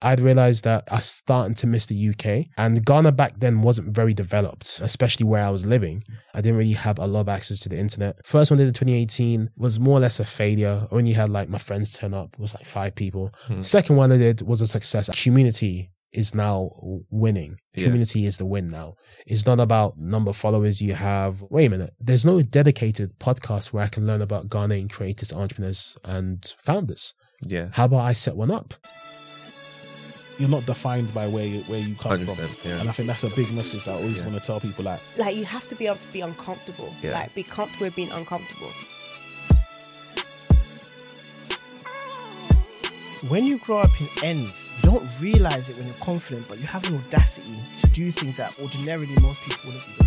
I'd realized that I was starting to miss the UK. And Ghana back then wasn't very developed, especially where I was living. I didn't really have a lot of access to the internet. First one I did in 2018 was more or less a failure. Only had like my friends turn up, it was like five people. Hmm. Second one I did was a success. Community is now winning. Yeah. Community is the win now. It's not about number of followers you have. Wait a minute. There's no dedicated podcast where I can learn about Ghanaian creators, entrepreneurs, and founders. Yeah. How about I set one up? You're not defined by where you where you come from. yeah. And I think that's a big message that I always Yeah. want to tell people like like you have to be able to be uncomfortable. Yeah. Like be comfortable with being uncomfortable. When you grow up in ends, you don't realize it when you're confident, but you have an audacity to do things that ordinarily most people wouldn't be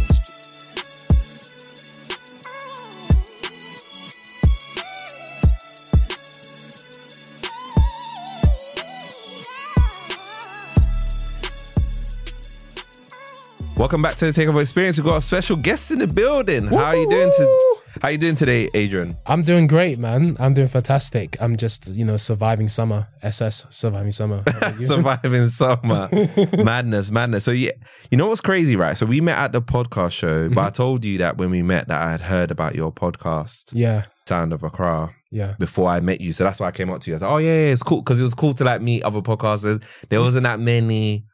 Welcome back to the Takeover Experience. We've got a special guest in the building. How are you doing? To, how you doing today, Adrian? I'm doing great, man. I'm doing fantastic. I'm just, you know, surviving summer. SS, surviving summer. How about you? Surviving summer, madness, madness. So yeah, you know what's crazy, right? So we met at the podcast show, but mm-hmm. I told you that when we met that I had heard about your podcast, yeah, Sound of Accra. yeah. Before I met you, so that's why I came up to you. I was like, "Oh yeah, yeah it's cool," because it was cool to like meet other podcasters. There wasn't that many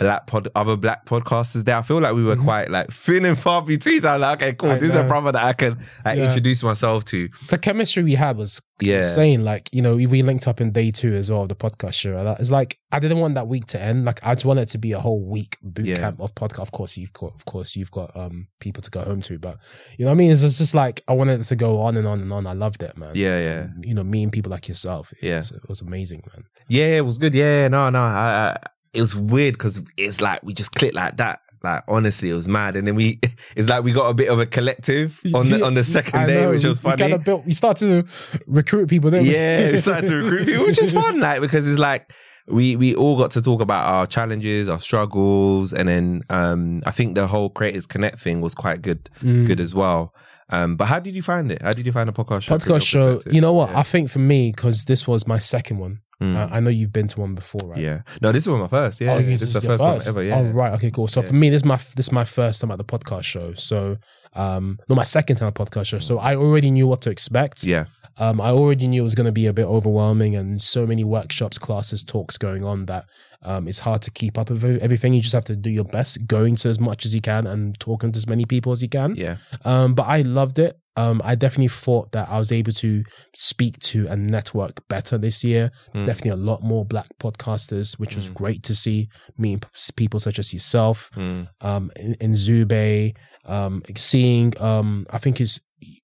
black pod, other black podcasters there. I feel like we were Mhm. quite like thin and far between. So I'm like, "Okay, cool. I this is a know. brother that I can like, Yeah. introduce myself to." The chemistry we had was Yeah, insane. Like, you know, we, linked up in day two as well of the podcast show. It's like I didn't want that week to end. Like I just wanted it to be a whole week boot Yeah. camp of podcast. Of course, you've got of course you've got um people to go home to, but you know what I mean? It's just, just like I wanted it to go on and on and on. I loved it, man. yeah, yeah. And, you know, meeting people like yourself. It Yeah. was, it was amazing, man. Yeah, it was good. Yeah, no, no. I, I, it was weird because it's like we just clicked like that. Like honestly, it was mad. And then we, it's like we got a bit of a collective on the on the second I day, know, which was funny. We, kind of built, we started to recruit people, we? yeah, we started to recruit people, which is fun. Like because it's like we we all got to talk about our challenges, our struggles, and then um I think the whole Creators Connect thing was quite good, Mm. good as well. Um, but how did you find it? How did you find the podcast show? podcast show. You know what? Yeah. I think for me, because this was my second one. Mm. Uh, I know you've been to one before, right? yeah. No, this was my first. Yeah, Oh, this is the your first, one ever. Yeah. Oh, right. Okay, cool. So Yeah. for me, this is my this is my first time at the podcast show. So, um, not my second time at the podcast show. So I already knew what to expect. Yeah. Um, I already knew it was going to be a bit overwhelming and so many workshops, classes, talks going on that um, it's hard to keep up with everything. You just have to do your best, going to as much as you can and talking to as many people as you can. Yeah. Um, but I loved it. Um, I definitely thought that I was able to speak to and network better this year. Mm. Definitely a lot more black podcasters, which was Mm. great to see. Meeting people such as yourself, Mm. um, in, in Zube, um, seeing, um, I think it's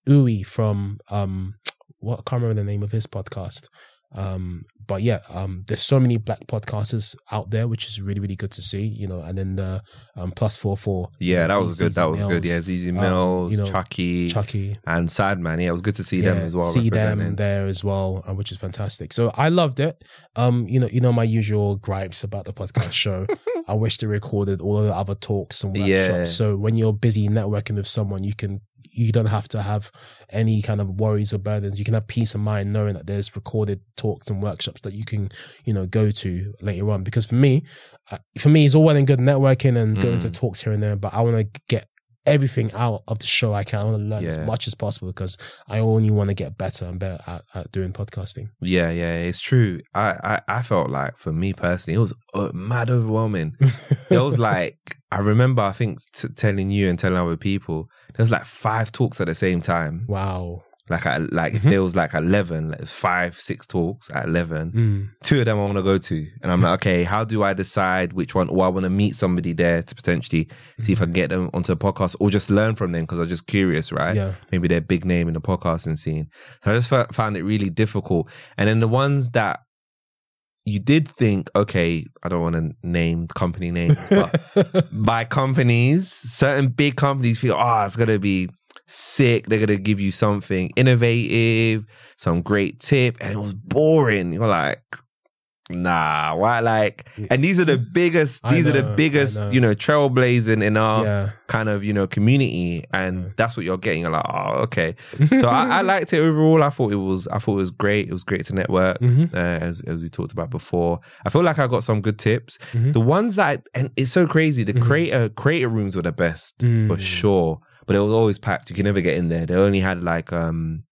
Ui from, um, what I can't remember the name of his podcast. Um, but yeah, um, there's so many black podcasters out there, which is really, really good to see, you know, and then the, um, plus four, four. Yeah, that was good. That was good. Yeah, ZZ um, Mills, you know, Chucky, Chucky. and Sad Man, Yeah, it was good to see them as well. See them there as well, uh, which is fantastic. So I loved it. Um, you know, you know my usual gripes about the podcast show. I wish they recorded all of the other talks and workshops. Yeah. So when you're busy networking with someone, you can you don't have to have any kind of worries or burdens. You can have peace of mind knowing that there's recorded talks and workshops that you can, you know, go to later on. Because for me, uh, for me, it's all well and good networking and going to Mm. talks here and there, but I want to get everything out of the show I can. I want to learn as much as possible because I only want to get better and better at, at doing podcasting. Yeah, yeah, it's true. I, I, I felt like for me personally, it was uh, mad overwhelming. it was like I remember, I think, t- telling you and telling other people, there was like five talks at the same time. wow. Like, I, like if Mhm. there was like eleven, like five, six talks at eleven. Mm. Two of them I want to go to, and I'm like, okay, how do I decide which one? Or I want to meet somebody there to potentially see if I can get them onto a podcast, or just learn from them because I'm just curious, right? Yeah. maybe they're big name in the podcasting scene. So I just fa- found it really difficult. And then the ones that you did think, okay, I don't want to name company names, but by companies, certain big companies feel, oh, it's going to be sick. They're to give you something innovative, some great tip. And it was boring. You're like, nah, why? Like, and these are the biggest. These are the biggest. know. You know, trailblazing in our yeah. kind of you know community, and that's what you're getting. You're like, oh, okay. So I, I liked it overall. I thought it was. I thought it was great. It was great to network. Mhm. Uh, as as we talked about before, I feel like I got some good tips. Mhm. The ones that I, and it's so crazy. The Mhm. creator creator rooms were the best for Mm. sure, but it was always packed. You could never get in there. They only had like um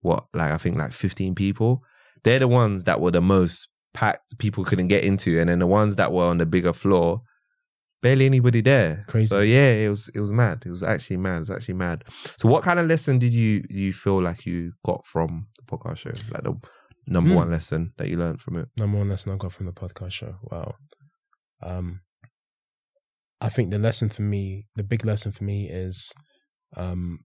what like I think like fifteen people. They're the ones that were the most packed. People couldn't get into, and then the ones that were on the bigger floor. Barely anybody there. Crazy. So yeah, it was it was mad. It was actually mad. It was actually mad. So what kind of lesson did you you feel like you got from the podcast show? Like the number Hmm. one lesson that you learned from it? Number one lesson I got from the podcast show. Wow. Um, I think the lesson for me, the big lesson for me is um,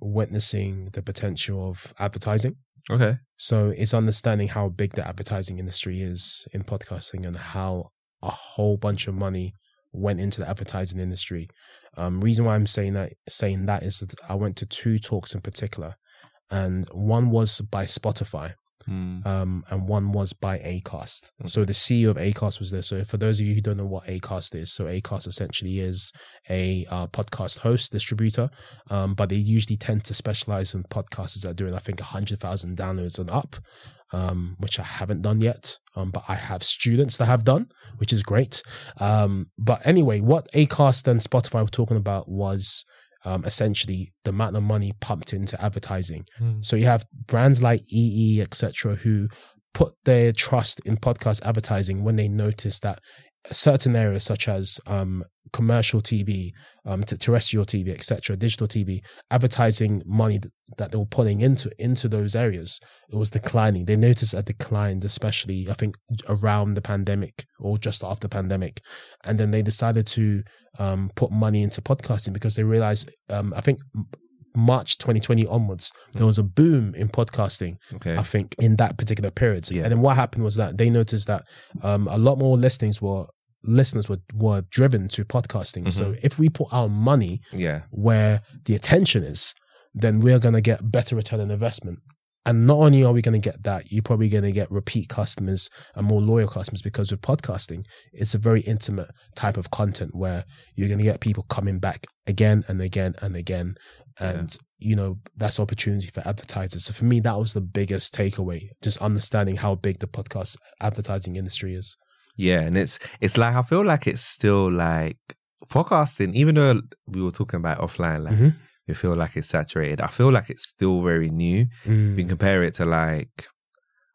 witnessing the potential of advertising. Okay. So it's understanding how big the advertising industry is in podcasting and how a whole bunch of money went into the advertising industry. Um, reason why I'm saying that saying that is that I went to two talks in particular, and one was by Spotify, Mm. um, and one was by Acast. So the CEO of Acast was there. So for those of you who don't know what Acast is, so Acast essentially is a uh, podcast host distributor, um, but they usually tend to specialize in podcasters that are doing I think hundred thousand downloads and up, um, which I haven't done yet. Um, but I have students that have done, which is great. Um, but anyway, what Acast and Spotify were talking about was. Um, essentially, the amount of money pumped into advertising. Mm. So you have brands like EE, etc., who put their trust in podcast advertising when they notice that certain areas such as um, commercial TV, um, terrestrial TV, etc., digital TV, advertising money th- that they were putting into into those areas, it was declining. They noticed a decline, especially I think around the pandemic or just after the pandemic, and then they decided to um, put money into podcasting because they realized um, I think. March 2020 onwards, there was a boom in podcasting. Okay. I think in that particular period. Yeah. And then what happened was that they noticed that um, a lot more listings were listeners were were driven to podcasting. So Mm-hmm. if we put our money Yeah. where the attention is, then we're going to get better return on investment. And not only are we going to get that, you're probably going to get repeat customers and more loyal customers because with podcasting, it's a very intimate type of content where you're going to get people coming back again and again and again. And, you know, that's opportunity for advertisers. So for me, that was the biggest takeaway, just understanding how big the podcast advertising industry is. Yeah, and it's it's like I feel like it's still like podcasting, even though we were talking about offline, like Mhm. you feel like it's saturated. I feel like it's still very new. Mm. Can compare it to like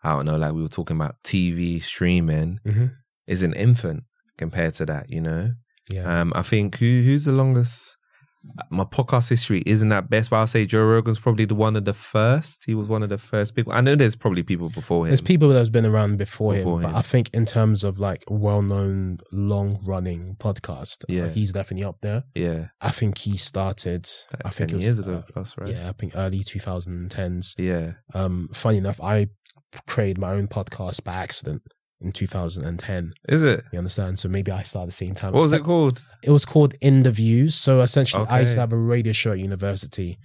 I don't know, like we were talking about TV streaming Mhm. is an infant compared to that, you know. Yeah. Um, I think who who's the longest. My podcast history isn't that best, but I'll say Joe Rogan's probably the one of the first. He was one of the first people. I know there's probably people before him. There's people that's been around before, Before him, him. but I think in terms of like well-known, long-running podcast, Yeah. yeah, he's definitely up there. yeah, I think he started. like I think it was, years ago uh, plus, right? Yeah, I think early 2010s. yeah. Um, funny enough, I created my own podcast by accident in 2010. Is it? You understand? So maybe I started at the same time. What was it called? It was called In the Views. So essentially, I used to have a radio show at university.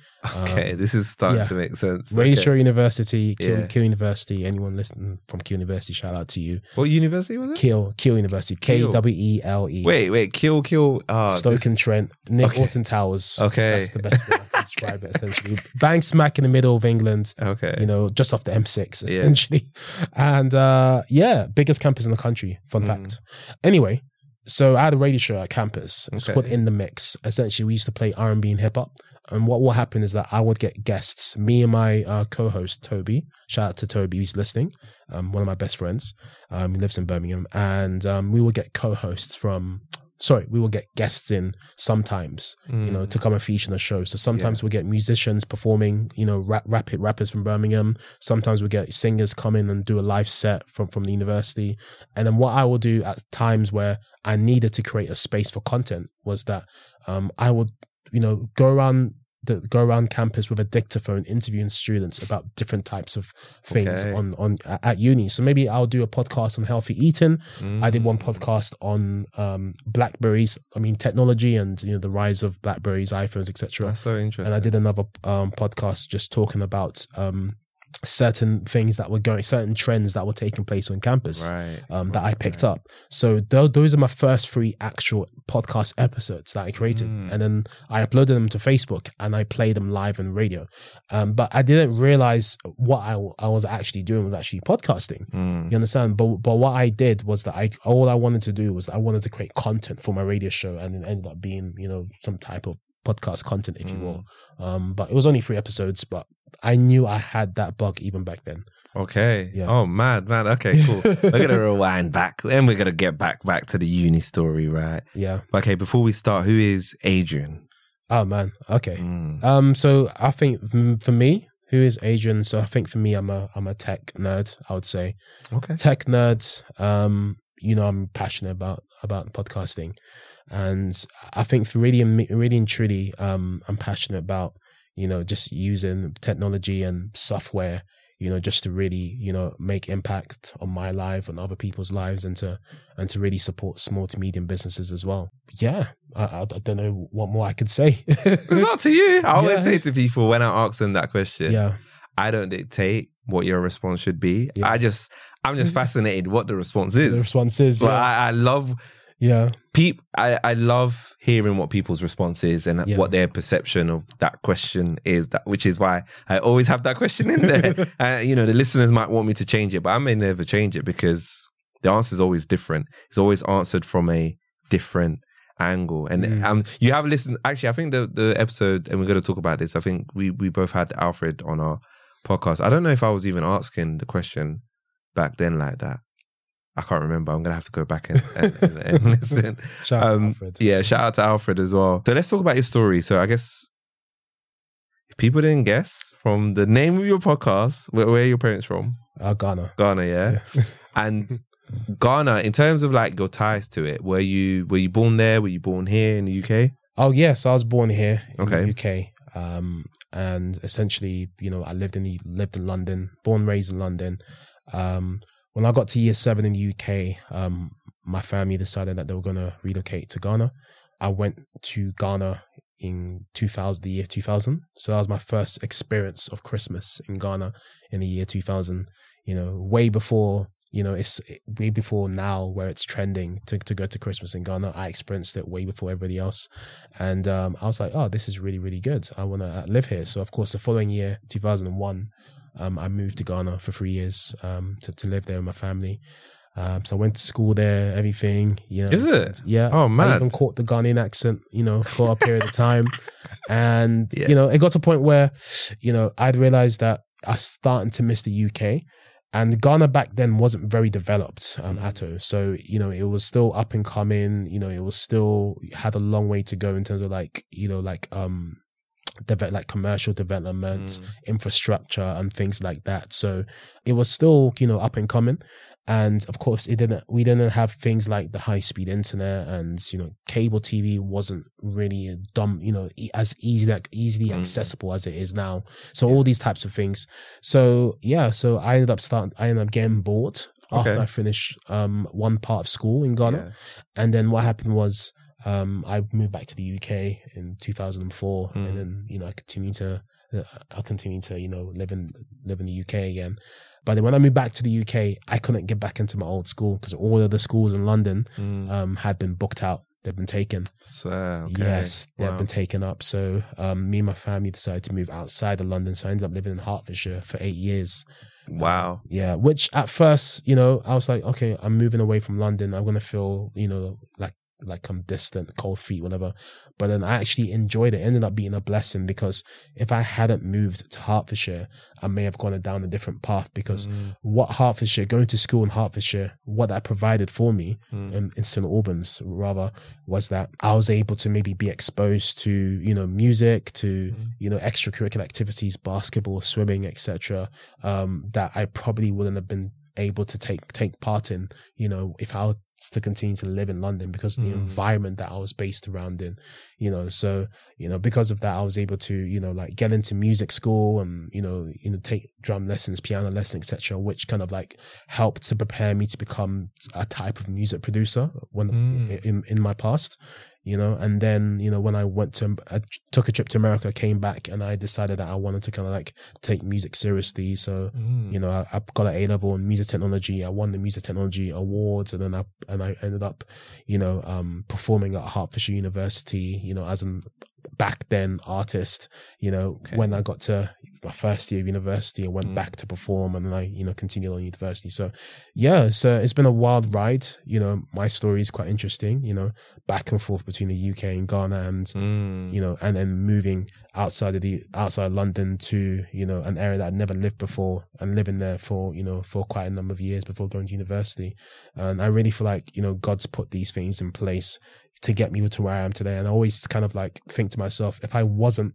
Okay, Um, this is starting yeah. to make sense. Radio Okay. show university, Keele, Yeah. Keele University. Anyone listening from Keele University, shout out to you. What university was it? Keele, Keele University, K Keele. W E L E. Wait, wait, kill, kill. Uh, Stoke and Trent, Nick Okay. Alton Towers. Okay. that's the best to describe it. Essentially, bang smack in the middle of England. okay. You know, just off the M6, Yeah. essentially. And uh, yeah, biggest campus in the country. Fun Mm. fact. Anyway, so I had a radio show at campus. It was Okay. called In the Mix. Essentially, we used to play R and B and hip hop. And what will happen is that I would get guests. Me and my uh, co-host Toby. Shout out to Toby, he's listening. Um, one of my best friends. Um, he lives in Birmingham, and um, we will get co-hosts from. Sorry, we will get guests in sometimes, you know, Mm. to come and feature on the show. So sometimes we get musicians performing, you know, rap, rapid rappers from Birmingham. Sometimes we get singers come in and do a live set from from the university. And then what I will do at times where I needed to create a space for content was that um, I would, you know, go around the go around campus with a dictaphone interviewing students about different types of things Okay. on on at uni. So maybe I'll do a podcast on healthy eating. I did one Mm. podcast on um, Blackberries. I mean, technology and you know the rise of Blackberries, iPhones, etc. That's so interesting. And I did another um, podcast just talking about um, certain things that were going, certain trends that were taking place on campus Right. um, that I picked right. up. So th- those are my first three actual podcast episodes that I created, Mm. and then I uploaded them to Facebook and I played them live on radio. Um, but I didn't realize what I, I was actually doing was actually podcasting. Mm. You understand? But but what I did was that I all I wanted to do was I wanted to create content for my radio show, and it ended up being you know some type of podcast content, if you will. Um, but it was only three episodes, but I knew I had that bug even back then. Okay. Yeah. Oh, mad, man. Okay, cool. we're gonna rewind back, and we're gonna get back back to the uni story, right? Yeah. Okay. Before we start, who is Adrian? Oh man. Okay. Mm. Um. So I think mm, for me, who is Adrian? So I think for me, I'm a I'm a tech nerd. I would say Okay. tech nerd. Um. You know, I'm passionate about about podcasting, and I think for really and really and truly, um, I'm passionate about you know just using technology and software. You know, just to really you know make impact on my life and other people's lives, and to and to really support small to medium businesses as well. Yeah, I, I, I don't know what more I could say. It's up to you. I always Yeah. say to people when I ask them that question, yeah. I don't dictate what your response should be. Yeah. I just, I'm just fascinated what the response is. The response is, But yeah, I, I love yeah, peop. I, I love hearing what people's response is and Yeah. what their perception of that question is. That which is why I always have that question in there. uh, you know, the listeners might want me to change it, but I may never change it because the answer is always different. It's always answered from a different angle. And Mm. um, you have listened. Actually, I think the the episode, and we're going to talk about this. I think we we both had Alfred on our podcast. I don't know if I was even asking the question back then like that. I can't remember. I'm gonna have to go back and, and, and, and listen. shout out to Um, Alfred. Yeah, shout out to Alfred as well. So let's talk about your story. So I guess if people didn't guess from the name of your podcast, where, where are your parents from? Uh, Ghana. Ghana, yeah. Yeah. And Ghana, in terms of like your ties to it, were you were you born there? Were you born here in the UK? Oh yes, I was born here in Okay. the UK. Um, and essentially, you know, I lived in the lived in London, born raised in London. Um, when I got to year seven in the UK, um, my family decided that they were gonna relocate to Ghana. I went to Ghana in 2000, the year 2000. So that was my first experience of Christmas in Ghana in the year 2000. You know, way before you know it's way before now where it's trending to, to go to christmas in ghana i experienced it way before everybody else and um, i was like oh this is really really good i want to live here so of course the following year 2001 um, i moved to ghana for three years um, to, to live there with my family um, so i went to school there everything you know Is it? yeah Oh, man. i even caught the ghanaian accent you know for a period of time and Yeah. you know it got to a point where you know i'd realized that i was starting to miss the uk and Ghana back then wasn't very developed um, at all. So you know, it was still up and coming. You know, it was still had a long way to go in terms of like you know like um, develop like commercial development, infrastructure, and things like that. So it was still you know up and coming. And of course, it didn't. We didn't have things like the high speed internet, and you know, cable TV wasn't really dumb. You know, e- as easy like easily Mm. accessible as it is now. So all these types of things. So yeah, so I ended up starting. I ended up getting bored after I finished um one part of school in Ghana, Yeah. and then what happened was um I moved back to the UK in 2004, Mm. and then you know I continued to uh, I continued to you know live in live in the UK again. But then when I moved back to the UK, I couldn't get back into my old school because all of the schools in London Mm. um had been booked out. They've been taken. So, okay. Yes, they've Wow. been taken up. So um, me and my family decided to move outside of London. So I ended up living in Hertfordshire for eight years. Wow. Yeah, which at first, you know, I was like, okay, I'm moving away from London. I'm gonna feel, you know, like like I'm distant, cold feet, whatever. But then I actually enjoyed it. it. Ended up being a blessing because if I hadn't moved to Hertfordshire, I may have gone down a different path because Mm. what Hertfordshire, going to school in Hertfordshire, what that provided for me Mm. in, in St Albans rather was that I was able to maybe be exposed to you know music, to Mm. you know extracurricular activities, basketball, swimming, etc. Um, that I probably wouldn't have been able to take take part in, you know, if I to continue to live in London because of the Mm. environment that I was based around in, you know. So you know, because of that, I was able to you know like get into music school and you know you know take drum lessons, piano lessons, etc., which kind of like helped to prepare me to become a type of music producer when Mm. in in my past you know. And then you know when I went to, I took a trip to America, came back, and I decided that I wanted to kind of like take music seriously. So Mm. you know, I, I got an A level in music technology. I won the music technology awards, and then I and I ended up, you know, um, performing at Hertfordshire University. You know, as an back then artist. You know, Okay. when I got to my first year of university, I went Mm. back to perform, and then I, you know, continued on university. So, yeah, it's uh, it's been a wild ride. You know, my story is quite interesting. You know, back and forth between the UK and Ghana, and Mm. you know, and then moving outside of the outside London to you know an area that I'd never lived before, and living there for you know for quite a number of years before going to university. And I really feel like you know God's put these things in place to get me to where I am today. And I always kind of like think to myself, if I wasn't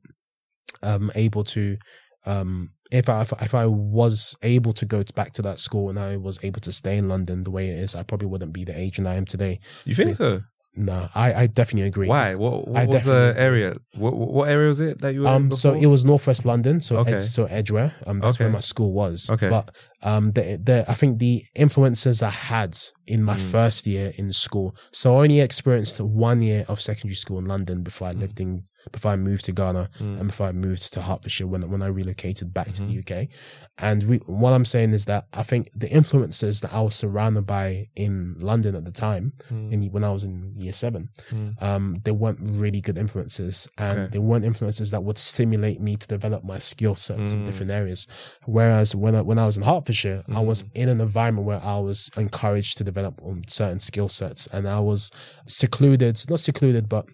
um able to um if I if, I was able to go back to that school and I was able to stay in London the way it is, I probably wouldn't be the Adrian I am today. You think so? No, I, I definitely agree. Why? What, what I was the area? What, what area was it that you were in Um, so it was Northwest London, so Okay. Ed, so Edgware. Um, that's where my school was. Okay. But um, the the I think the influences I had in my Mm. first year in school. So I only experienced one year of secondary school in London before I Mm. lived in before I moved to Ghana Mm. and before I moved to Hertfordshire when when I relocated back to Mhm. the UK. And we, what I'm saying is that I think the influences that I was surrounded by in London at the time, Mm. in when I was in year seven, Mm. um, they weren't really good influences, and Okay. they weren't influences that would stimulate me to develop my skill sets in Mm. different areas. Whereas when I, when I was in Hertfordshire, I was Mm. in an environment where I was encouraged to develop um, certain skill sets, and I was secluded, not secluded, but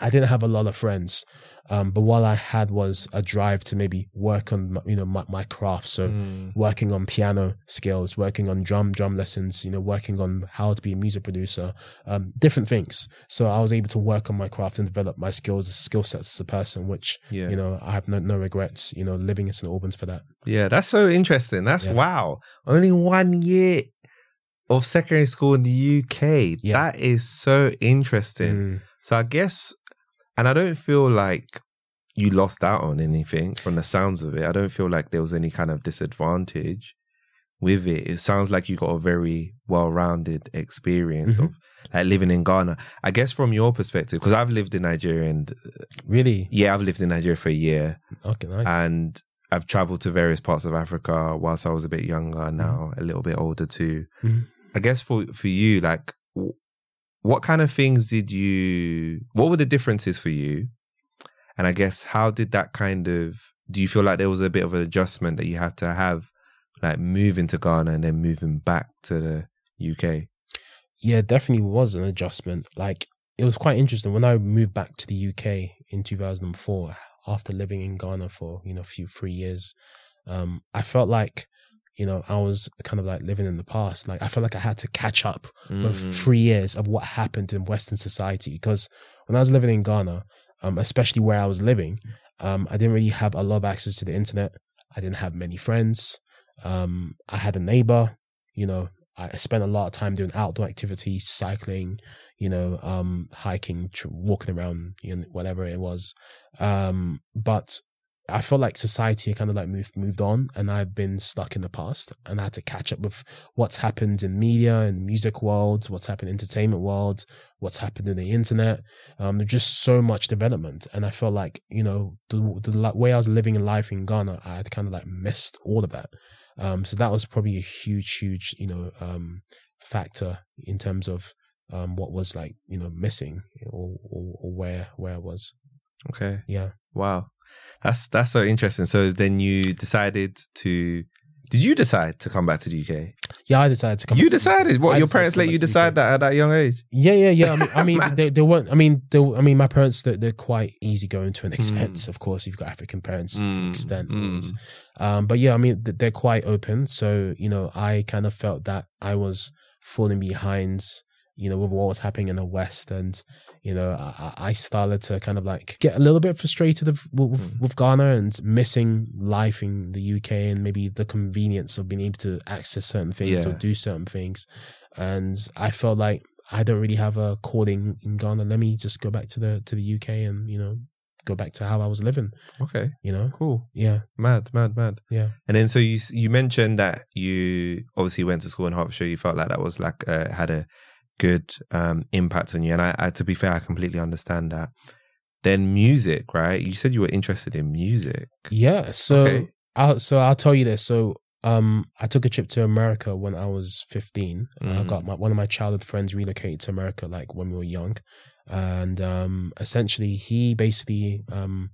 I didn't have a lot of friends. Um, but what I had was a drive to maybe work on, my, you know, my, my craft. So Mm. working on piano skills, working on drum drum lessons, you know, working on how to be a music producer, um, different things. So I was able to work on my craft and develop my skills, skill sets as a person, which Yeah. you know I have no, no regrets. You know, living in St Albans for that. Yeah, that's so interesting. That's Yeah. wow. Only one year of secondary school in the UK. Yeah. That is so interesting. Mm, So I guess, and I don't feel like you lost out on anything from the sounds of it. I don't feel like there was any kind of disadvantage with it. It sounds like you got a very well-rounded experience Mhm. of like living in Ghana. I guess from your perspective, because I've lived in Nigeria and really? yeah, I've lived in Nigeria for a year Okay, nice. and I've traveled to various parts of Africa whilst I was a bit younger. Now Mm-hmm. a little bit older too. Mhm. I guess for for you, like, what kind of things did you? What were the differences for you? And I guess how did that kind of? Do you feel like there was a bit of an adjustment that you had to have, like moving to Ghana and then moving back to the UK? yeah, definitely was an adjustment. Like it was quite interesting when I moved back to the UK in 2004 after living in Ghana for you know a few three years. Um, I felt like you know I was kind of like living in the past. Like I felt like I had to catch up with Mm. three years of what happened in Western society. Because when I was living in Ghana, um, especially where I was living, um, I didn't really have a lot of access to the internet. I didn't have many friends. Um, I had a neighbor, you know, I spent a lot of time doing outdoor activities, cycling, you know, um, hiking, tr- walking around, you know, whatever it was. Um, but I felt like society kind of like moved moved on, and I've been stuck in the past, and I had to catch up with what's happened in media and music world, what's happened in entertainment world, what's happened in the internet. Um, there's just so much development, and I felt like you know the the way I was living in life in Ghana, I had kind of like missed all of that. Um, so that was probably a huge, huge, you know, um, factor in terms of um, what was like, you know, missing or, or, or where where I was. Okay. Yeah. Wow. That's that's so interesting. So then you decided to. Did you decide to come back to the UK? Yeah, I decided to come. You back to the UK. decided. What I your decided parents let you back to the decide that at that young age? Yeah, yeah, yeah. I mean, I mean they, they weren't. I mean, they, I mean, my parents they're, they're quite easygoing to an extent. Mm. Of course, you've got African parents to an Mm, extent. mm. Um, but yeah, I mean, they're quite open. So you know, I kind of felt that I was falling behind. You know, with what was happening in the West, and you know, I, I started to kind of like get a little bit frustrated of, with, Mm. with Ghana and missing life in the UK and maybe the convenience of being able to access certain things or do certain things. And I felt like I don't really have a calling in Ghana. Let me just go back to the to the UK and you know go back to how I was living. Okay. You know, Cool. yeah, Mad. Mad. Mad. yeah. And then so you you mentioned that you obviously went to school in Hertfordshire. You felt like that was like uh, had a good um, impact on you. And I, I, to be fair, I completely understand that. Then music, right? You said you were interested in music. Yeah. So Okay. I'll so I'll tell you this. So um I took a trip to America when I was 15. I Mhm. got my one of my childhood friends relocated to America like when we were young. And um essentially he basically um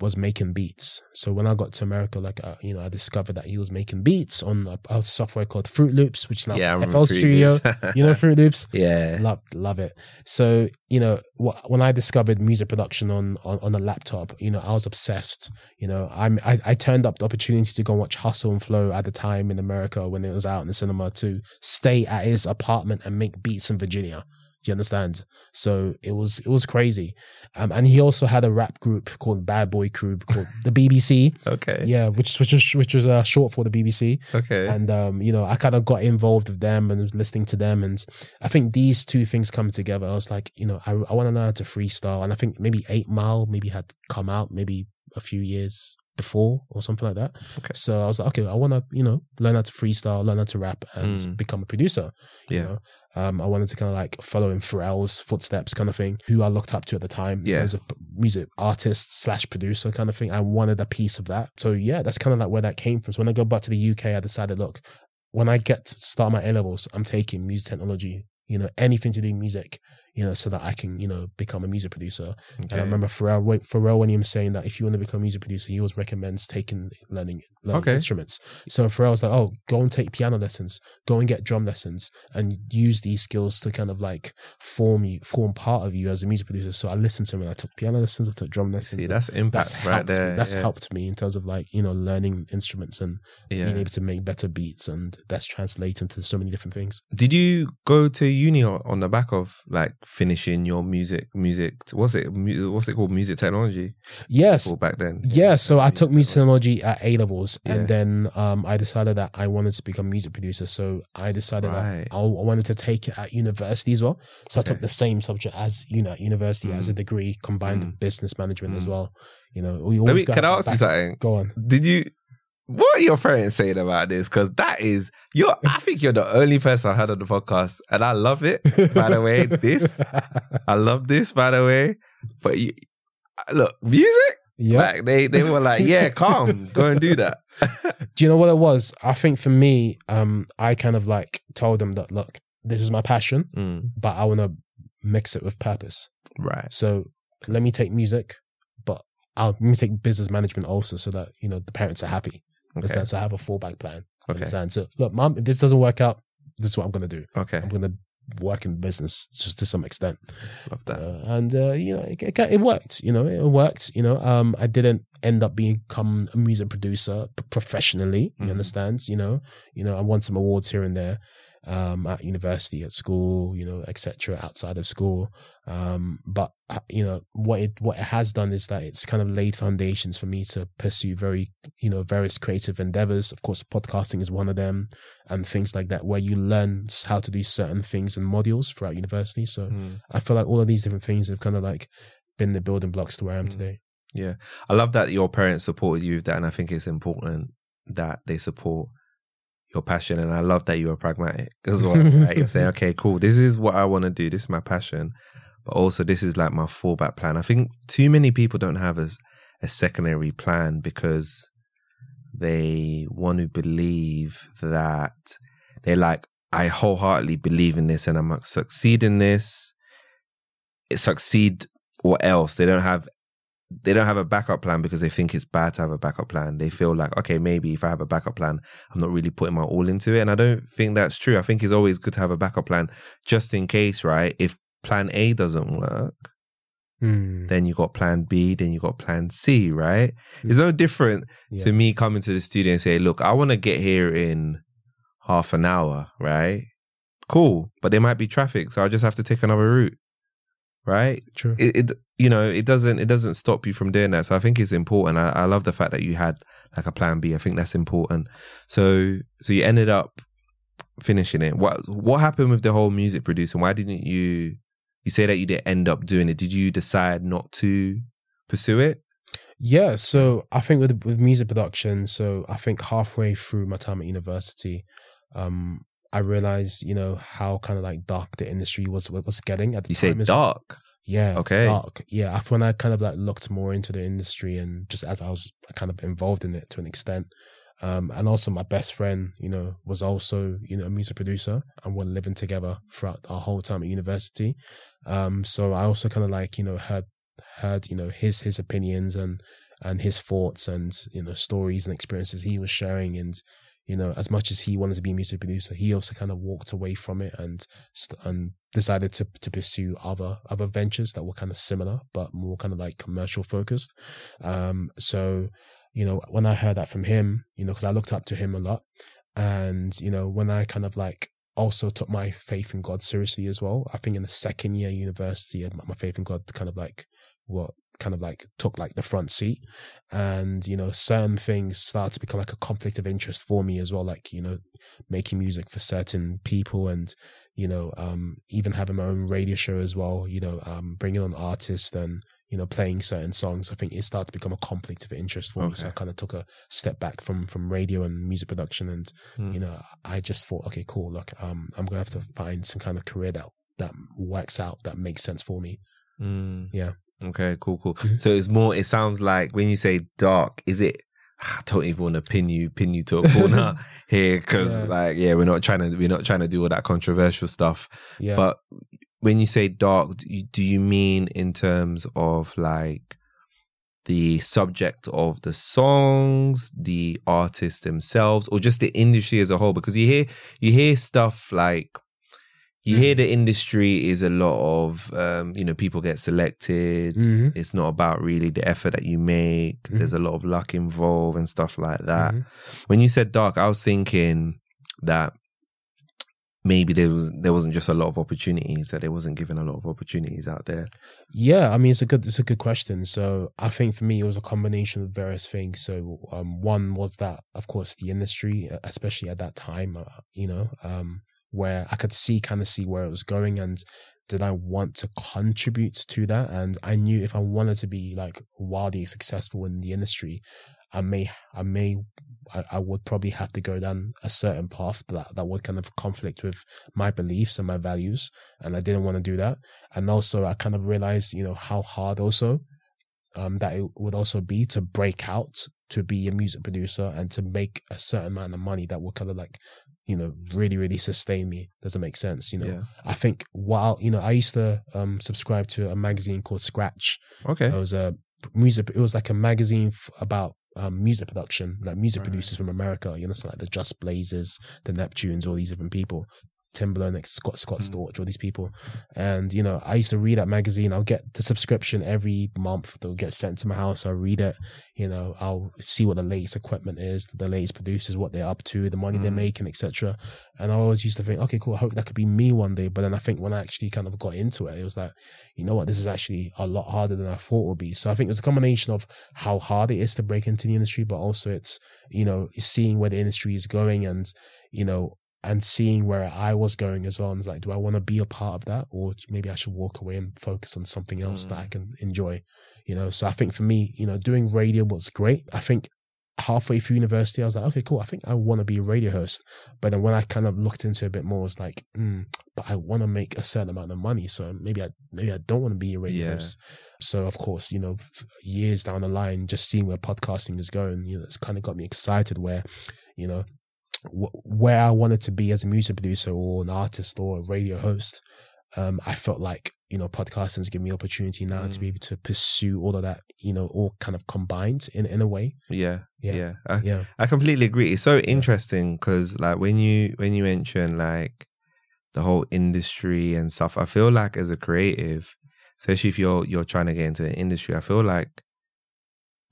was making beats. So when I got to America, like uh, you know, I discovered that he was making beats on a, a software called Fruity Loops, which is now yeah, FL Studio. You know Fruity Loops? yeah. love love it so you know wh- when i discovered music production on, on on a laptop you know i was obsessed you know i'm I, I turned up the opportunity to go and watch hustle and flow at the time in america when it was out in the cinema to stay at his apartment and make beats in virginia do you understand so it was it was crazy um, and he also had a rap group called bad boy crew called the bbc Okay. yeah which which was which was uh, short for the bbc Okay. and um, you know, I kind of got involved with them and was listening to them, and I think these two things come together. I was like, you know, I I want to learn how to freestyle, and I think maybe Eight Mile maybe had come out maybe a few years before or something like that. Okay. So I was like, okay, I want to you know learn how to freestyle, learn how to rap, and Mm. become a producer. You Yeah. know? um, I wanted to kind of like follow in Pharrell's footsteps, kind of thing. Who I looked up to at the time, Yeah. as a music artist slash producer, kind of thing. I wanted a piece of that. So yeah, that's kind of like where that came from. So when I go back to the UK, I decided, look, when I get to start my A levels, I'm taking music technology. You know, anything to do with music. You know, so that I can, you know, become a music producer. And I remember Pharrell, Pharrell when he was saying that if you want to become a music producer, he always recommends taking learning, learning Okay. instruments. So Pharrell was like, oh, go and take piano lessons, go and get drum lessons, and use these skills to kind of like form you, form part of you as a music producer. So I listened to him and I took piano lessons, I took drum lessons. See, that's impact that's right helped there. me. That's yeah. helped me in terms of like you know learning instruments and Yeah. being able to make better beats, and that's translating to so many different things. Did you go to uni on the back of like finishing your music? Music, what's it? What's it called? Music technology. Yes, back then. Yeah, so I took music technology. at A levels, Yeah. and then um, I decided that I wanted to become a music producer. So I decided Right. that I, I wanted to take it at university as well. So I took the same subject as you know at university as a Mm. degree, combined Mm. with business management as Mm. well. You know, we Let me, can I ask you something? Go on. Did you? What are your parents saying about this? Because that is you're. I think you're the only person I heard on the podcast, and I love it. By the way, this I love this. By the way, but you, look, music. yeah. Like they they were like, yeah, calm, go and do that. Do you know what it was? I think for me, um, I kind of like told them that look, this is my passion, Mm, but I want to mix it with purpose. right. So let me take music, but I'll let me take business management also, so that you know the parents are happy. Okay. So I have a fallback plan. Okay. Understand? So look, mom, if this doesn't work out, this is what I'm gonna do. Okay. I'm gonna work in business just to some extent, Love that. uh, and uh, you know, it, it, it worked. You know, it worked. You know, um, I didn't end up become a music producer professionally. You Mhm. understand? You know, you know, I won some awards here and there. Um, at university, at school, you know, etc. Outside of school, um, but uh, you know what it what it has done is that it's kind of laid foundations for me to pursue very you know various creative endeavors. Of course, podcasting is one of them, and things like that, where you learn how to do certain things and modules throughout university. So Mm. I feel like all of these different things have kind of like been the building blocks to where I am Mm. today. Yeah. I love that your parents supported you with that. And I think it's important that they support your passion. And I love that you are pragmatic as well. Right? You're saying, okay, cool. This is what I want to do. This is my passion. But also, this is like my fallback plan. I think too many people don't have a, a secondary plan because they want to believe that they're like, I wholeheartedly believe in this and I'm going to succeed in this. It succeed or else. They don't have they don't have a backup plan because they think it's bad to have a backup plan. They feel like, okay, maybe if I have a backup plan, I'm not really putting my all into it. And I don't think that's true. I think it's always good to have a backup plan just in case, right? If plan A doesn't work, Hmm. then you got plan B, then you got plan C, right? It's no different Yeah. to me coming to the studio and say, look, I want to get here in half an hour, right? Cool. But there might be traffic, so I'll just have to take another route. Right? True. it, it you know it doesn't it doesn't stop you from doing that. So i think it's important. I, I love the fact that you had like a plan b. I think that's important. So so you ended up finishing it. What what happened with the whole music producing? Why didn't you you say that you didn't end up doing it. Did you decide not to pursue it? Yeah, so I think with with music production, so I think halfway through my time at university, um, I realized, you know, how kind of like dark the industry was was getting at the You say time. as well. dark. Yeah. Okay. Dark. Yeah. After when I kind of like looked more into the industry and just as I was kind of involved in it to an extent. Um, and also my best friend, you know, was also, you know, a music producer and we're living together throughout our whole time at university. Um, so I also kind of like, you know, heard, heard, you know, his, his opinions and, and his thoughts and, you know, stories and experiences he was sharing. And, you know, as much as he wanted to be a music producer, he also kind of walked away from it and, and decided to, to pursue other, other ventures that were kind of similar, but more kind of like commercial focused. Um, so, you know, when I heard that from him, you know, because I looked up to him a lot. And, you know, when I kind of like also took my faith in God seriously as well, I think in the second year university, my my faith in God kind of like what kind of like took like the front seat. And, you know, certain things started to become like a conflict of interest for me as well, like, you know, making music for certain people and, you know, um, even having my own radio show as well, you know, um, bringing on artists and, you know, playing certain songs, I think it started to become a conflict of interest for me. So I kind of took a step back from from radio and music production, and Hmm. you know, I just thought, okay, cool. Look, um, I'm gonna have to find some kind of career that that works out, that makes sense for me. Mm. Yeah. Okay, cool, cool. Mhm. So it's more, it sounds like when you say dark, is it, I don't even want to pin you, pin you to a corner here because Yeah. like, yeah, we're not trying to, we're not trying to do all that controversial stuff. Yeah, But when you say dark, do you, do you mean in terms of like the subject of the songs, the artists themselves, or just the industry as a whole? Because you hear you hear stuff like you hear the industry is a lot of um, you know people get selected. Mhm. It's not about really the effort that you make. Mhm. There's a lot of luck involved and stuff like that. When you said dark, I was thinking that maybe there was there wasn't just a lot of opportunities that it wasn't given a lot of opportunities out there. Yeah, I mean it's a good it's a good question. So I think for me it was a combination of various things. So um, one was that of course the industry, especially at that time, uh, you know, um, where I could see kind of see where it was going and did I want to contribute to that? And I knew if I wanted to be like wildly successful in the industry, I may I may I, I would probably have to go down a certain path that that would kind of conflict with my beliefs and my values, and I didn't want to do that and also I kind of realized, you know, how hard also um, that it would also be to break out to be a music producer and to make a certain amount of money that would kind of like, you know, really, really sustain me. Does it make sense? You know, Yeah. I think while you know, I used to um, subscribe to a magazine called Scratch. Okay. It was a music. It was like a magazine f- about um, music production, like music Right. producers from America. You know, so like the Just Blazes, the Neptunes, all these different people. Timbaland, Scott Scott Mm. Storch, all these people, and you know, I used to read that magazine. I'll get the subscription every month. They'll get sent to my house. I'll read it. You know, I'll see what the latest equipment is, the latest producers, what they're up to, the money they're Mm. making, etc. And I always used to think, okay, cool. I hope that could be me one day. But then I think when I actually kind of got into it, it was like, you know what, this is actually a lot harder than I thought it would be. So I think it's a combination of how hard it is to break into the industry, but also it's, you know, seeing where the industry is going and, you know, and seeing where I was going as well. And it's like, do I want to be a part of that? Or maybe I should walk away and focus on something else that I can enjoy, you know? So I think for me, you know, doing radio was great. I think halfway through university, I was like, okay, cool. I think I want to be a radio host. But then when I kind of looked into it a bit more, it's like, mm, but I want to make a certain amount of money. So maybe I, maybe I don't want to be a radio Yeah. host. So of course, you know, years down the line, just seeing where podcasting is going, you know, it's kind of got me excited where, you know, where I wanted to be as a music producer or an artist or a radio host. Um, I felt like, you know, podcasting is giving me opportunity now to be Mm. able to pursue all of that, you know, all kind of combined in, in a way. Yeah. Yeah. Yeah. I, Yeah. I completely agree. It's so interesting because like when you when you mention like the whole industry and stuff, I feel like as a creative, especially if you're you're trying to get into the industry, I feel like